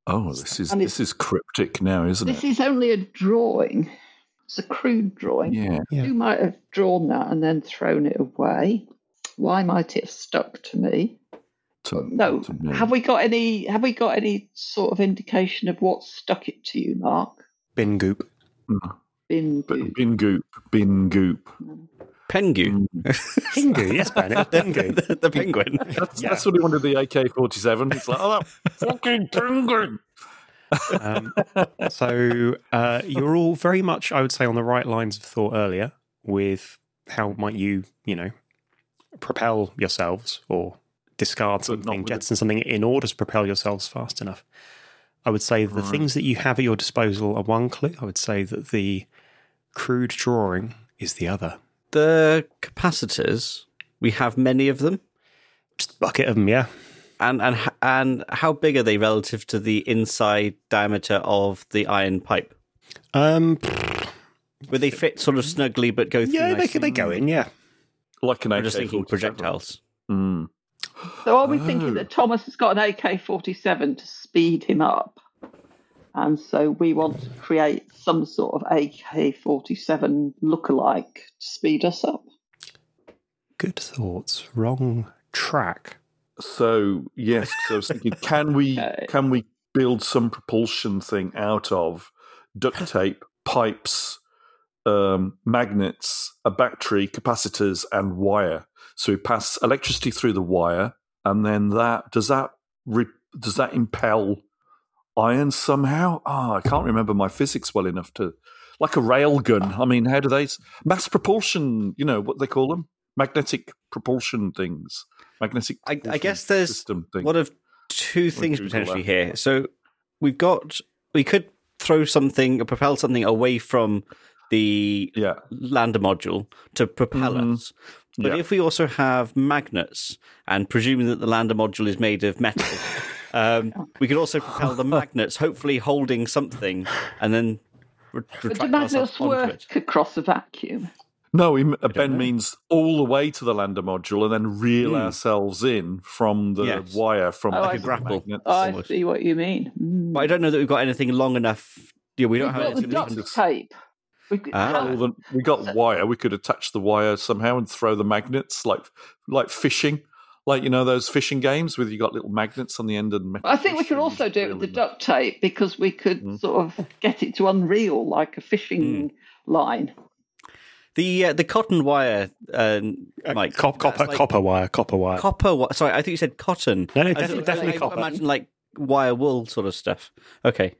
Oh, this is this is cryptic now, isn't it?
This is only a drawing. It's a crude drawing.
Yeah.
Yeah.
Who might have drawn that and then thrown it away? Why might it have stuck to me?
to-
No.
to me.
Have we got any have we got any sort of indication of what stuck it to you, Mark?
bin goop.
Bin
But
goo.
bin goop, bin goop.
Pengu.
Pingu, yes, Bennett. Pingu.
the, the penguin.
That's, that's what he wanted the AK forty seven. It's like, oh, that fucking penguin.
Um, so uh, you're all very much, I would say, on the right lines of thought earlier with how might you, you know, propel yourselves or discard something,
with it.
jettison something in order to propel yourselves fast enough. I would say the
Right.
things that you have at your disposal are one clue. I would say that the crude drawing is the other.
The capacitors, we have many of them.
Just a bucket of them, yeah.
And, and and how big are they relative to the inside diameter of the iron pipe?
Um,
Would they fit sort of snugly but go through?
yeah, they,
nicely?
they go in, yeah.
Like an
I'm just thinking projectiles.
Mm.
So are we
Oh.
thinking that Thomas has got an AK forty seven to speed him up? And so we want to create some sort of AK forty seven lookalike to speed us up.
Good thoughts. Wrong track.
So yes, so I was thinking, can we
Okay.
can we build some propulsion thing out of duct tape, pipes, um, magnets, a battery, capacitors, and wire? So we pass electricity through the wire, and then that does that re, does that impel iron somehow? Ah, I can't remember my physics well enough to like a rail gun. I mean, how do they mass propulsion? You know what they call them? Magnetic propulsion things. Magnetic.
I- I guess there's
system thing.
One of two things potentially here. So we've got we could throw something or propel something away from the
yeah,
lander module to propel
Mhm.
us. But
Yeah.
if we also have magnets, and presuming that the lander module is made of metal, um, we could also propel the magnets, hopefully holding something, and then re-
But do
retract
magnets
ourselves onto
work
it.
across a vacuum?
No, he, Ben
know.
means all the way to the lander module and then reel
Hmm.
ourselves in from the
Yes.
wire from
Oh,
the
I
see. grapple.
Oh, I see what you mean. Mm.
But I don't know that we've got anything long enough. Yeah, we don't
We've
have
got the
anything.
duct tape. We could,
Ah.
Well, then we got wire. We could attach the wire somehow and throw the magnets like like fishing, like you know those fishing games where you got little magnets on the end and. metal
I think we could also do it with the duct tape because we could
Mm.
sort of get it to unreel like a fishing line.
The uh, the cotton wire, uh, Mike.
Cop, copper,
like
copper wire, copper wire.
Copper. wi- Sorry, I think you said cotton.
No, no,
I
definitely-
thought-
definitely
I
copper.
Imagine like wire wool sort of stuff. Okay.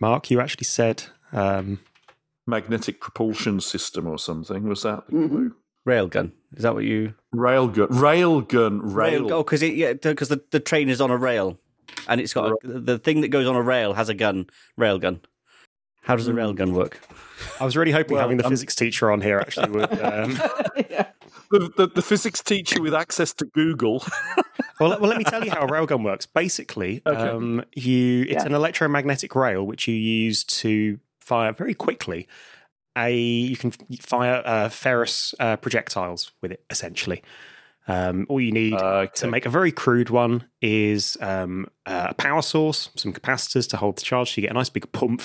Mark, you actually said Um,
Magnetic propulsion system or something. Was that the
Mhm.
clue?
Railgun. Is that what you?
Railgun. Railgun. Rail.
Oh, because it yeah, because the, the train is on a rail, and it's got a, the thing that goes on a rail has a gun. Railgun. How does a railgun work?
I was really hoping
Well,
having the
um,
physics teacher on here actually would. Um,
yeah.
The, the, the physics teacher with access to Google.
well, let- well, let me tell you how a railgun works. Basically,
Okay.
um, you it's
Yeah.
an electromagnetic rail which you use to fire very quickly. A you can fire uh, ferrous uh, projectiles with it. Essentially, um, all you need
Okay.
to make a very crude one is um, a power source, some capacitors to hold the charge, so you get a nice big pump.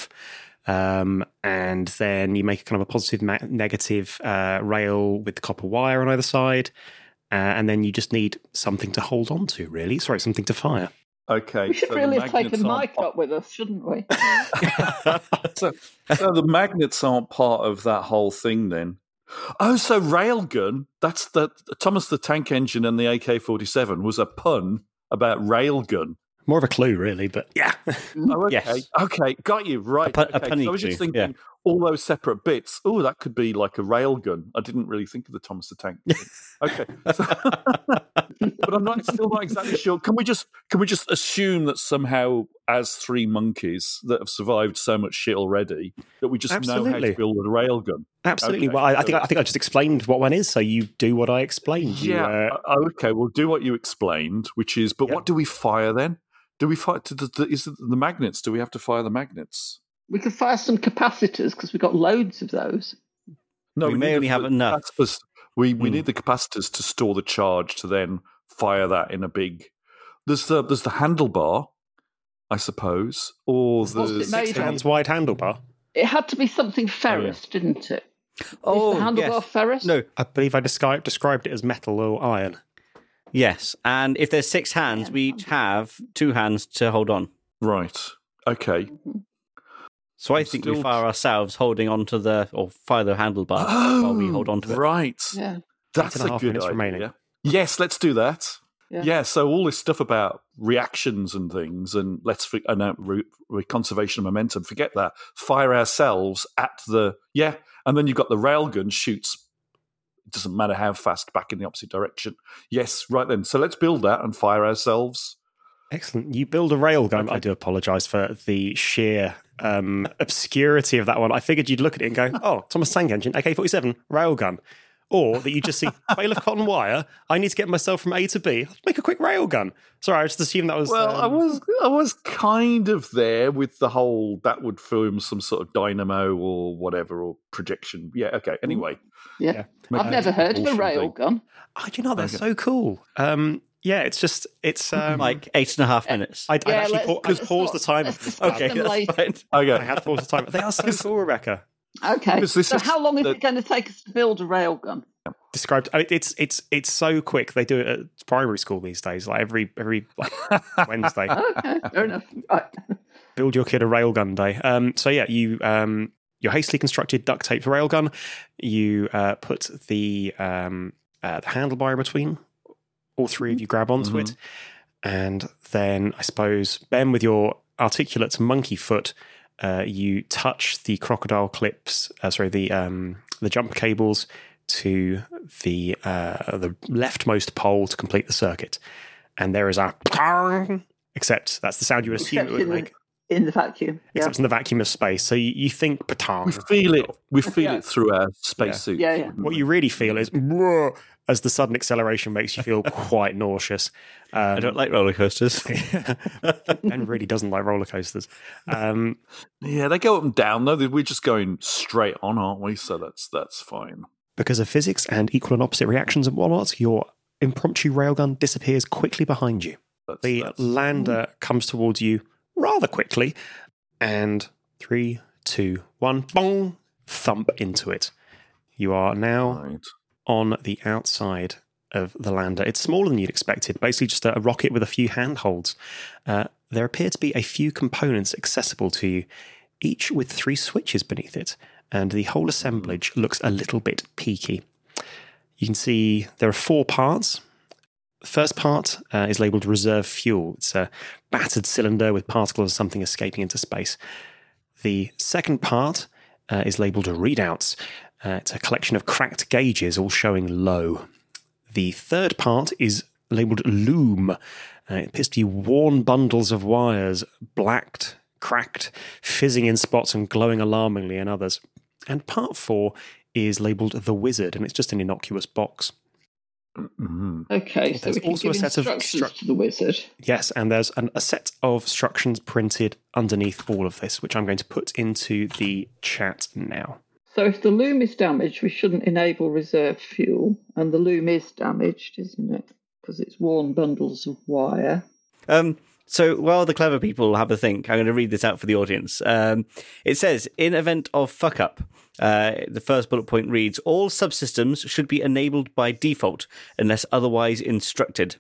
Um, and then you make a kind of a positive, ma- negative uh, rail with the copper wire on either side. Uh, and then you just need something to hold on to, really. Sorry, something to fire.
Okay.
We should
so
really have taken
magnets aren't
Mike up with us, shouldn't we?
so, so the magnets aren't part of that whole thing then. Oh, so railgun, that's the Thomas the Tank Engine and the AK 47 was a pun about railgun.
More of a clue, really, but yeah.
Oh, okay.
Yes.
Okay, got you. Right.
A pun- a
okay.
punny
so I was just
clue,
thinking all those separate bits. Oh, that could be like a railgun. I didn't really think of the Thomas the Tank. okay. So- but I'm not still not exactly sure. Can we just can we just assume that somehow as three monkeys that have survived so much shit already that we just know how to build a railgun?
Absolutely.
Okay,
well, I, I think I think I just explained what one is, so you do what I explained. You,
Yeah.
uh,
uh, okay. We'll do what you explained, which is. But
Yep.
what do we fire then? Do we fire? To the, the, is it the magnets? Do we have to fire the magnets?
We could fire some capacitors because we've got loads of those.
No,
We may
need
only
the-
have enough.
capacitors- We we
Hmm.
need the capacitors to store the charge to then fire that in a big. There's the there's the handlebar, I suppose, or
What's
the
six hands wide handlebar.
It had to be something ferrous, didn't it?
Oh,
Is the handlebar
yes.
ferrous?
No,
I believe I described described it as metal or iron.
yes. And if there's six hands, we each have two hands to hold on.
right. Okay.
Mhm.
So I
I'm
think we fire ourselves holding onto the or fire the handlebar while we hold on to it.
Oh, Right.
Yeah.
That's
Eight and a
a good
minutes
idea.
remaining.
Yes, let's do that.
Yeah.
Yeah. so all this stuff about reactions and things, and let's fi- and, uh, re, re, conservation of momentum. Forget that. Fire ourselves at the yeah, and then you've got the railgun shoots. It doesn't matter how fast back in the opposite direction. Yes, right then. So let's build that and fire ourselves.
Excellent. You build a railgun.
Okay.
I do apologise for the sheer um, obscurity of that one. I figured you'd look at it and go, "Oh, Thomas Tank Engine, AK forty seven, railgun," or that you just see bale of cotton wire. I need to get myself from A to B. Let's make a quick railgun. Sorry, I just assumed that was.
Well, I
um,
was I was kind of there with the whole that would film some sort of dynamo or whatever or projection. Yeah. Okay. Anyway,
Yeah.
Make
I've
a
never heard of a
propulsion thing.
railgun.
Oh, do you know they're
Okay.
so cool? Um, yeah, it's just it's um,
Like eight and a half minutes.
I'd, I'd
Yeah,
actually
let's-
pa- I'd pause the timer.
okay,
them
that's
later.
fine.
I
okay.
had paused the timer. They are so cool, Rebecca.
Okay. So
is
how long is
the-
it going to take us to build a railgun?
described. I mean, it's it's it's so quick. They do it at primary school these days. Like every every like Wednesday,
Okay, fair enough. Right.
build your kid a railgun day. Um, so yeah, you um, your hastily constructed duct tape railgun. You uh, put the um, uh, the handlebar in between. All three of you grab onto it, and then I suppose Ben, with your articulate monkey foot, uh, you touch the crocodile clips. Uh, sorry, the um, the jump cables to the uh, the leftmost pole to complete the circuit, and there is a pong, except that's the sound you assume
Except
it would
in the-
make,
In the vacuum. Yeah.
except in the vacuum of space. So you, you think patong.
we feel it. We feel
Yeah.
it through our spacesuits.
Yeah, yeah.
What you really feel is "Bruh," as the sudden acceleration makes you feel quite nauseous. Um,
I don't like roller coasters.
Ben really doesn't like roller coasters. Um,
Yeah, they go up and down though. We're just going straight on, aren't we? So that's that's fine.
because of physics and equal and opposite reactions and whatnot, your impromptu railgun disappears quickly behind you.
That's,
The
that's-
lander comes towards you rather quickly, and three, two, one, bong, thump into it. You are now
right.
On the outside of the lander. It's smaller than you'd expected, basically just a, rocket with a few handholds. Uh, there appear to be a few components accessible to you, each with three switches beneath it, and the whole assemblage looks a little bit peaky. You can see there are four parts. The first part uh, is labeled reserve fuel. It's a battered cylinder with particles of something escaping into space. The second part uh, is labeled readouts. Uh, it's a collection of cracked gauges, all showing low. The third part is labeled loom. Uh, it appears to be worn bundles of wires, blacked, cracked, fizzing in spots and glowing alarmingly in others. And part four is labeled the wizard, and it's just an innocuous box.
Mhm.
Okay, so
There's
we can
also a
give
set of
instructions to the wizard.
Yes, and there's an, a set of instructions printed underneath all of this, which I'm going to put into the chat now.
So if the loom is damaged, we shouldn't enable reserve fuel, and the loom is damaged, isn't it? Because it's worn bundles of wire.
Um, so while the clever people have a think, I'm going to read this out for the audience. Um, it says, in event of fuck up, uh, the first bullet point reads, all subsystems should be enabled by default unless otherwise instructed.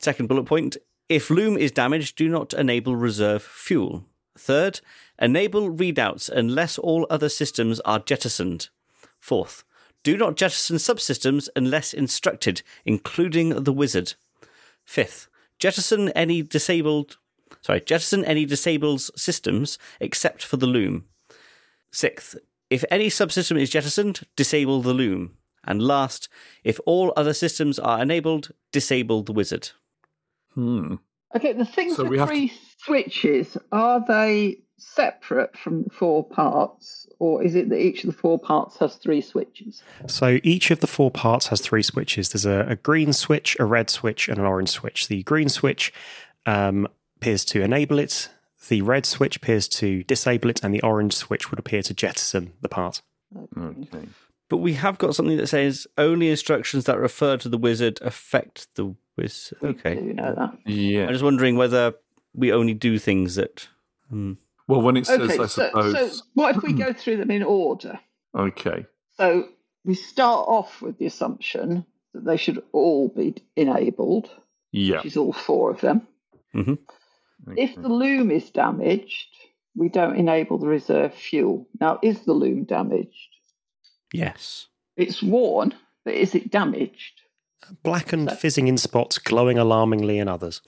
Second bullet point, if loom is damaged, do not enable reserve fuel. Third, enable readouts unless all other systems are jettisoned. Fourth, do not jettison subsystems unless instructed, including the wizard. Fifth, jettison any disabled sorry, jettison any disabled systems except for the loom. Sixth, if any subsystem is jettisoned, disable the loom. And last, if all other systems are enabled, disable the wizard.
Hmm.
Okay, the things
So
with
we have to-
three switches, are they separate from the four parts, or is it that each of the four parts has three switches?
So each of the four parts has three switches. There's a, a green switch, a red switch, and an orange switch. The green switch um, appears to enable it. The red switch appears to disable it, and the orange switch would appear to jettison the part.
Okay.
But we have got something that says only instructions that refer to the wizard affect the wizard.
Do
Okay.
you know that?
Yeah.
I'm just wondering whether we only do things that. Hmm.
Well, when it says,
Okay,
I
so,
suppose.
so what if we hmm. go through them in order?
Okay.
So we start off with the assumption that they should all be enabled,
Yeah.
which is all four of them. Mm-hmm. If
Okay.
the loom is damaged, we don't enable the reserve fuel. Now, is the loom damaged?
Yes.
It's worn, but is it damaged?
Blackened, fizzing in spots, glowing alarmingly in others.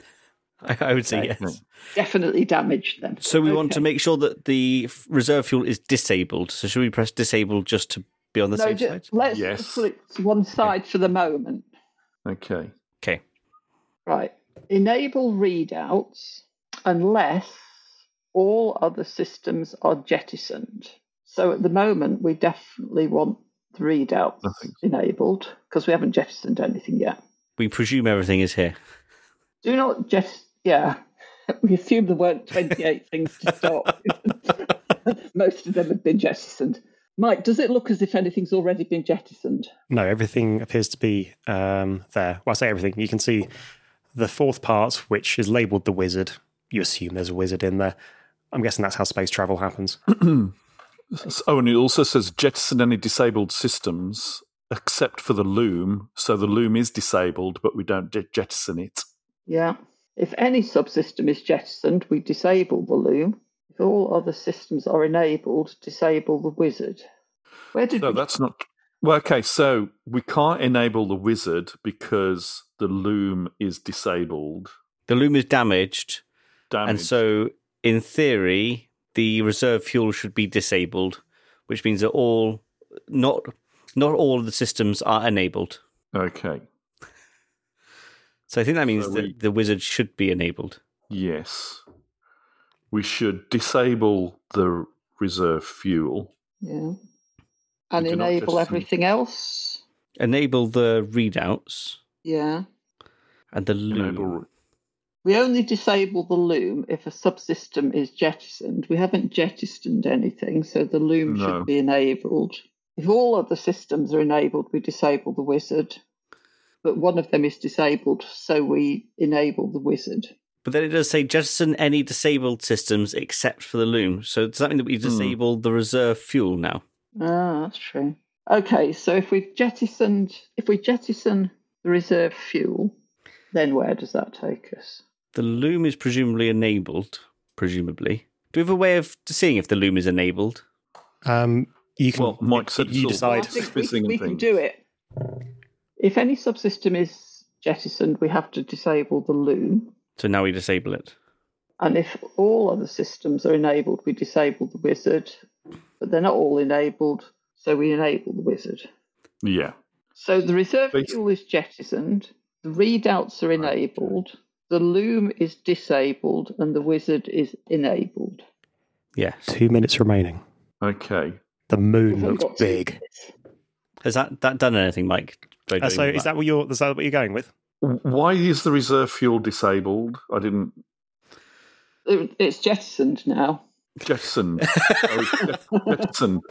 I, I would say
Okay.
yes.
Definitely damaged then.
So we want to make sure that the reserve fuel is disabled. So should we press disable just to be on the
no,
safe
ju-
side?
let's
Yes.
just put it to one side for the moment.
Okay.
Okay.
Right. Enable readouts unless all other systems are jettisoned. So at the moment, we definitely want the readouts
I
enabled because we haven't jettisoned anything yet.
We presume everything is here.
Do not just, yeah. We assume there weren't 28 things to stop. Most of them have been jettisoned. Mike, does it look as if anything's already been jettisoned?
No, everything appears to be um, there. Well, I say everything. You can see the fourth part, which is labeled the wizard. You assume there's a wizard in there. I'm guessing that's how space travel happens.
Oh, and it also says jettison any disabled systems except for the loom. So the loom is disabled, but we don't jettison it.
Yeah. If any subsystem is jettisoned, we disable the loom. If all other systems are enabled, disable the wizard. Where did
So
we...
that's not. Well, okay, so we can't enable the wizard because the loom is disabled.
The loom is damaged,
Damaged.
and so in theory, the reserve fuel should be disabled, which means that all not not all of the systems are enabled.
Okay.
So I think that means
So
that the wizard should be enabled.
Yes. We should disable the reserve fuel.
Yeah. And
do
enable
jettison-
everything else.
Enable the readouts
Yeah.
and the loom.
Enable.
We only disable the loom if a subsystem is jettisoned. We haven't jettisoned anything, so the loom
No.
should be enabled. If all other systems are enabled, we disable the wizard. But one of them is disabled, so we enable the wizard.
But then it does say jettison any disabled systems except for the loom. So does that mean that we disable the reserve fuel now?
Ah, that's true. Okay, so if we've jettisoned, if we jettison the reserve fuel, then where does that take us?
The loom is presumably enabled. Presumably, do we have a way of seeing if the loom is enabled?
Um, you can.
Well, Mike said
you
it's
Well, I
decide.
think we, we can do it. If any subsystem is jettisoned, we have to disable the loom.
So now we disable it.
And if all other systems are enabled, we disable the wizard. But they're not all enabled, so we enable the wizard.
Yeah.
So the reserve
Basi-
fuel is jettisoned, the readouts are enabled, the loom is disabled, and the wizard is enabled.
Yeah.
Two minutes remaining.
Okay.
The moon
We've
looks
got two
big.
minutes.
Has that, that done anything, Mike? By
Uh, so is that what you're? Is that what you're going with?
Why is the reserve fuel disabled? I didn't
It- It's jettisoned now.
jettison. oh, jet- jettisoned.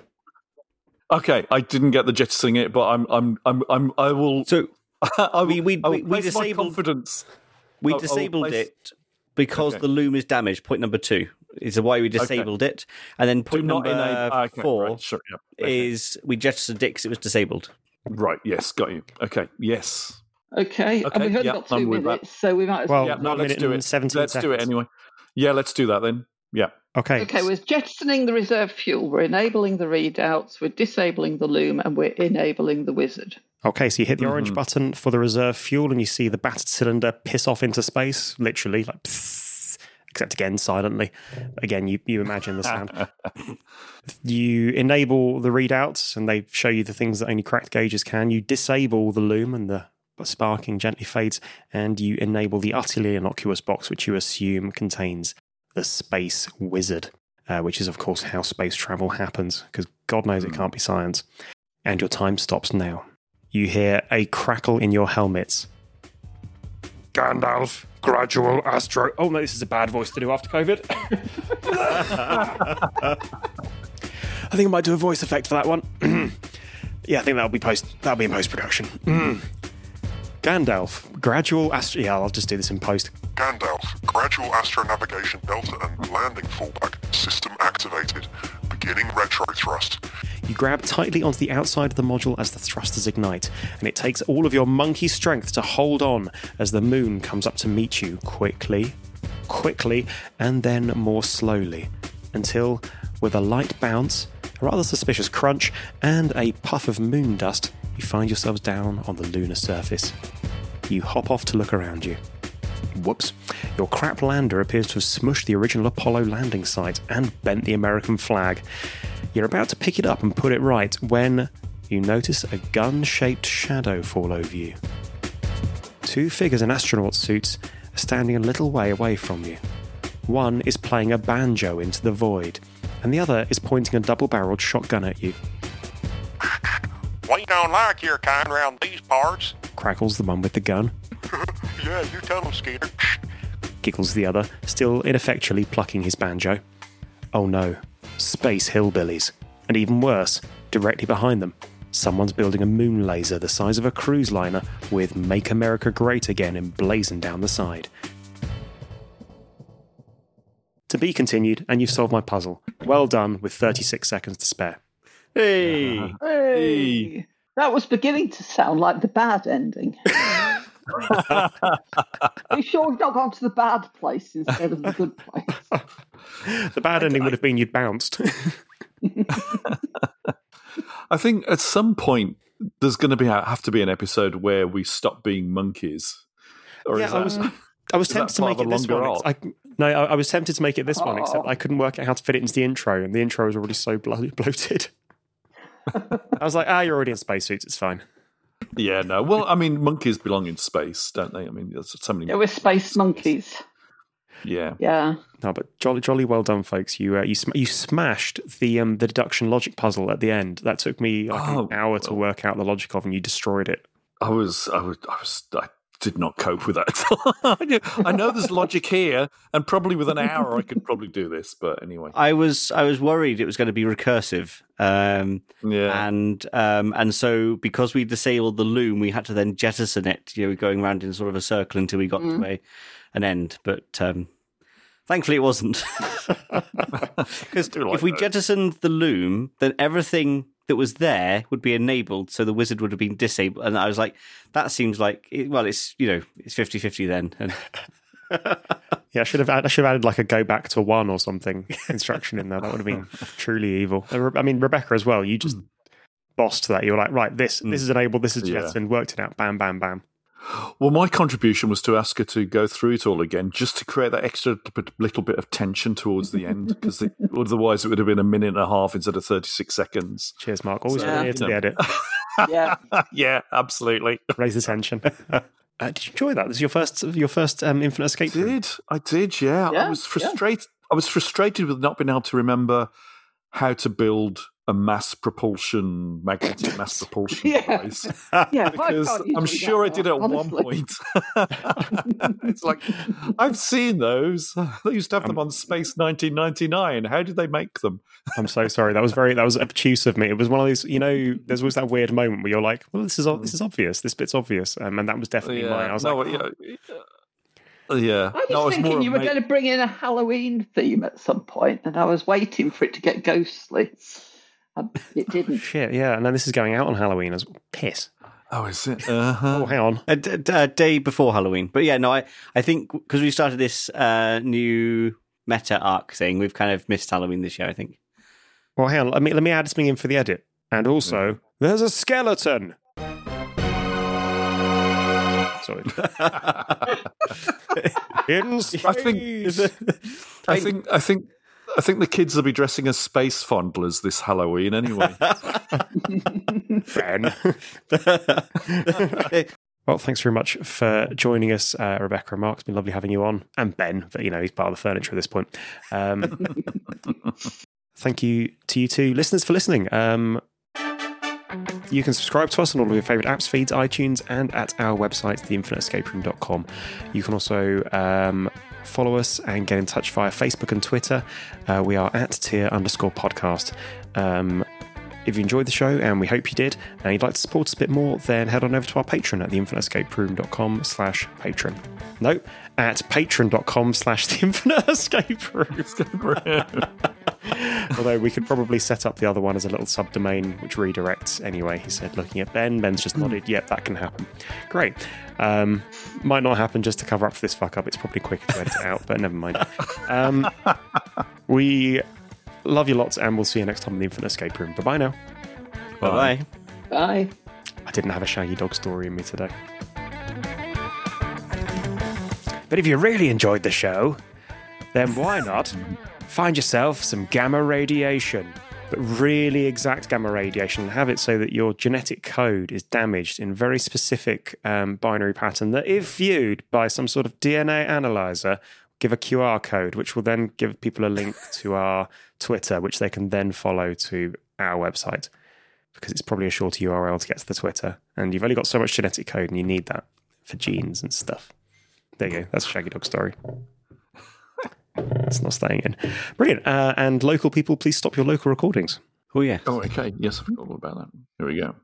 Okay, I didn't get the jettisoning it, but I'm I'm I'm I'm I will.
So
I will,
we- we-
I will
we- we
my
disabled-
confidence.
we
I- I will
disabled
place-
it because
Okay.
the loom is damaged. Point number two is why we disabled it, and then point
not
number
enable. ah, okay,
four
right, sure, yeah. Okay.
is we jettisoned it 'cause it was disabled.
Right. Yes, got you. Okay. Yes.
Okay,
Okay,
and we've only
yeah,
got 2
I'm with that.
minutes, so we might as
Well,
yeah.
well.
No, let's do it.
17
Let's do it anyway. Yeah, let's do that then. Yeah.
Okay.
Okay, we're jettisoning the reserve fuel, we're enabling the readouts, we're disabling the loom, and we're enabling the wizard.
Okay, so you hit the orange
Mhm.
button for the reserve fuel, and you see the battered cylinder piss off into space, literally, like, psst, except again silently. Again, you, you imagine the sound. you enable the readouts, and they show you the things that only cracked gauges can. You disable the loom, and the sparking gently fades, and you enable the utterly innocuous box, which you assume contains the space wizard, uh, which is, of course, how space travel happens, because God knows it can't be science. And your time stops now. You hear a crackle in your helmets.
Gandalf, gradual astro.
Oh no, this is a bad voice to do after COVID. I think I might do a voice effect for that one. yeah, I think that'll be post. That'll be in post production. Hmm. Gandalf, gradual astro. Yeah, I'll just do this in post.
Gandalf, gradual astronavigation delta and landing fallback. System activated. Beginning retro thrust.
You grab tightly onto the outside of the module as the thrusters ignite, and it takes all of your monkey strength to hold on as the moon comes up to meet you quickly, quickly, and then more slowly, until, with a light bounce, a rather suspicious crunch, and a puff of moon dust, you find yourselves down on the lunar surface. You hop off to look around you. Whoops. Your crap lander appears to have smushed the original Apollo landing site and bent the American flag. You're about to pick it up and put it right when you notice a gun shaped shadow fall over you. Two figures in astronaut suits are standing a little way away from you. One is playing a banjo into the void, and the other is pointing a double barreled shotgun at you,
We don't like your kind around these parts.
Crackles the one with the gun.
Yeah, you tell them, Skeeter.
giggles the other, still ineffectually plucking his banjo. Oh no, space hillbillies. And even worse, directly behind them, someone's building a moon laser the size of a cruise liner with Make America Great Again emblazoned down the side. To be continued, and you've solved my puzzle. Well done with 36 seconds to spare.
Hey,
Hey, that was beginning to sound like the bad ending. Are you sure we've not gone to the bad place instead of the good place?
The bad ending would have been you'd bounced.
I think at some point there's going to be have to be an episode where we stop being monkeys. Or
yeah,
is
I was, I was tempted to make it this one.
arc?
I, no, I, I was tempted to make it this one, except
Oh.
I couldn't work out how to fit it into the intro, and the intro was already so blo- bloated. I was like, ah, you're already in spacesuits, it's fine.
yeah, no. Well, I mean, monkeys belong in space, don't they? I mean, there's so many.
Yeah, we're space monkeys.
Yeah.
Yeah.
No, but jolly, jolly well done, folks. You uh, you sm- you smashed the um the deduction logic puzzle at the end. That took me like
Oh,
an hour to work out the logic of, and you destroyed it.
I was, I was, I was, I did not cope with that. I know there's logic here, and probably with an hour I could probably do this. But anyway,
I was I was worried it was going to be recursive, um,
yeah,
and um, and so because we disabled the loom, we had to then jettison it, you know, going around in sort of a circle until we got to a an end. But um, thankfully, it wasn't. Because
like
if we
that.
jettisoned the loom, then everything that was there would be enabled, so the wizard would have been disabled. And I was like, that seems like it, well, it's you know, it's 50-50 then. And
Yeah, I should have I should have added like a go back to one or something instruction in there. That would have been truly evil. I mean, Rebecca as well. You just hmm. bossed that. You were like, right, this this hmm. is enabled, this is
Yeah.
jettisoned, worked it out. Bam, bam, bam.
Well, my contribution was to ask her to go through it all again, just to create that extra little bit of tension towards the end, because otherwise it would have been a minute and a half instead of thirty-six seconds.
Cheers, Mark. Always
Yeah.
here to the edit.
Yeah.
yeah, absolutely.
Raise the tension. uh, did you enjoy that? This is your first your first um, Infinite Escape
I did. I did. Yeah,
Yeah,
I was
yeah.
frustrated. I was frustrated with not being able to remember how to build a mass propulsion magnetic mass propulsion
Yeah.
device.
Yeah. why
because
can't you
I'm sure I
that,
did at
Mark?
one point. it's like I've seen those. They used to have them on Space 1999. How did they make them?
I'm so sorry. That was very that was obtuse of me. It was one of those, you know, there's always that weird moment where you're like, well, this is this is obvious. This bit's obvious, um, and that was definitely mine. I was
no,
like,
yeah, uh, yeah.
I was
No, it
thinking
more
you were
ma-
going to bring in a Halloween theme at some point, and I was waiting for it to get ghostly. It didn't.
shit, yeah. And then this is going out on Halloween as well. piss.
Oh, is it? Uh-huh.
Oh, hang on.
A, d- d- a day before Halloween. But yeah, no, I, I think because we started this uh, new meta arc thing, we've kind of missed Halloween this year, I think.
Well, hang on. Let me let me add something in for the edit. And also, there's a skeleton. Sorry. In space.
I think I think I think I think the kids will be dressing as space fondlers this Halloween anyway.
Ben. well, thanks very much for joining us, uh, Rebecca and Mark. It's been lovely having you on, and Ben. But you know, he's part of the furniture at this point. Um, thank you to you two listeners for listening. Um, you can subscribe to us on all of your favourite apps, feeds, iTunes, and at our website, theinfiniteescaperoom.com. You can also um, follow us and get in touch via Facebook and Twitter. Uh, we are at tier underscore podcast. Um, if you enjoyed the show, and we hope you did, and you'd like to support us a bit more, then head on over to our Patreon at theinfiniteescaperoom.com slash patreon. Nope, at patreon.com slash the infinite escape room. Although we could probably set up the other one as a little subdomain which redirects anyway. He said, looking at Ben. Ben's just nodded, yep, that can happen. Great. Um, might not happen just to cover up for this fuck up. It's probably quicker to edit it out, but never mind. Um, we love you lots, and we'll see you next time in the Infinite Escape Room. Bye bye now.
Bye bye.
Bye.
I didn't have a shaggy dog story in me today. But if you really enjoyed the show, then why not find yourself some gamma radiation? But really exact gamma radiation, have it so that your genetic code is damaged in very specific um, binary pattern that, if viewed by some sort of DNA analyzer, give a QR code, which will then give people a link to our Twitter, which they can then follow to our website because it's probably a shorter URL to get to the Twitter. And you've only got so much genetic code and you need that for genes and stuff. There you go. That's a Shaggy Dog story. It's not staying in. Brilliant. Uh, and local people, please stop your local recordings.
Oh, yeah.
oh, okay. Yes, I forgot all about that. Here we go.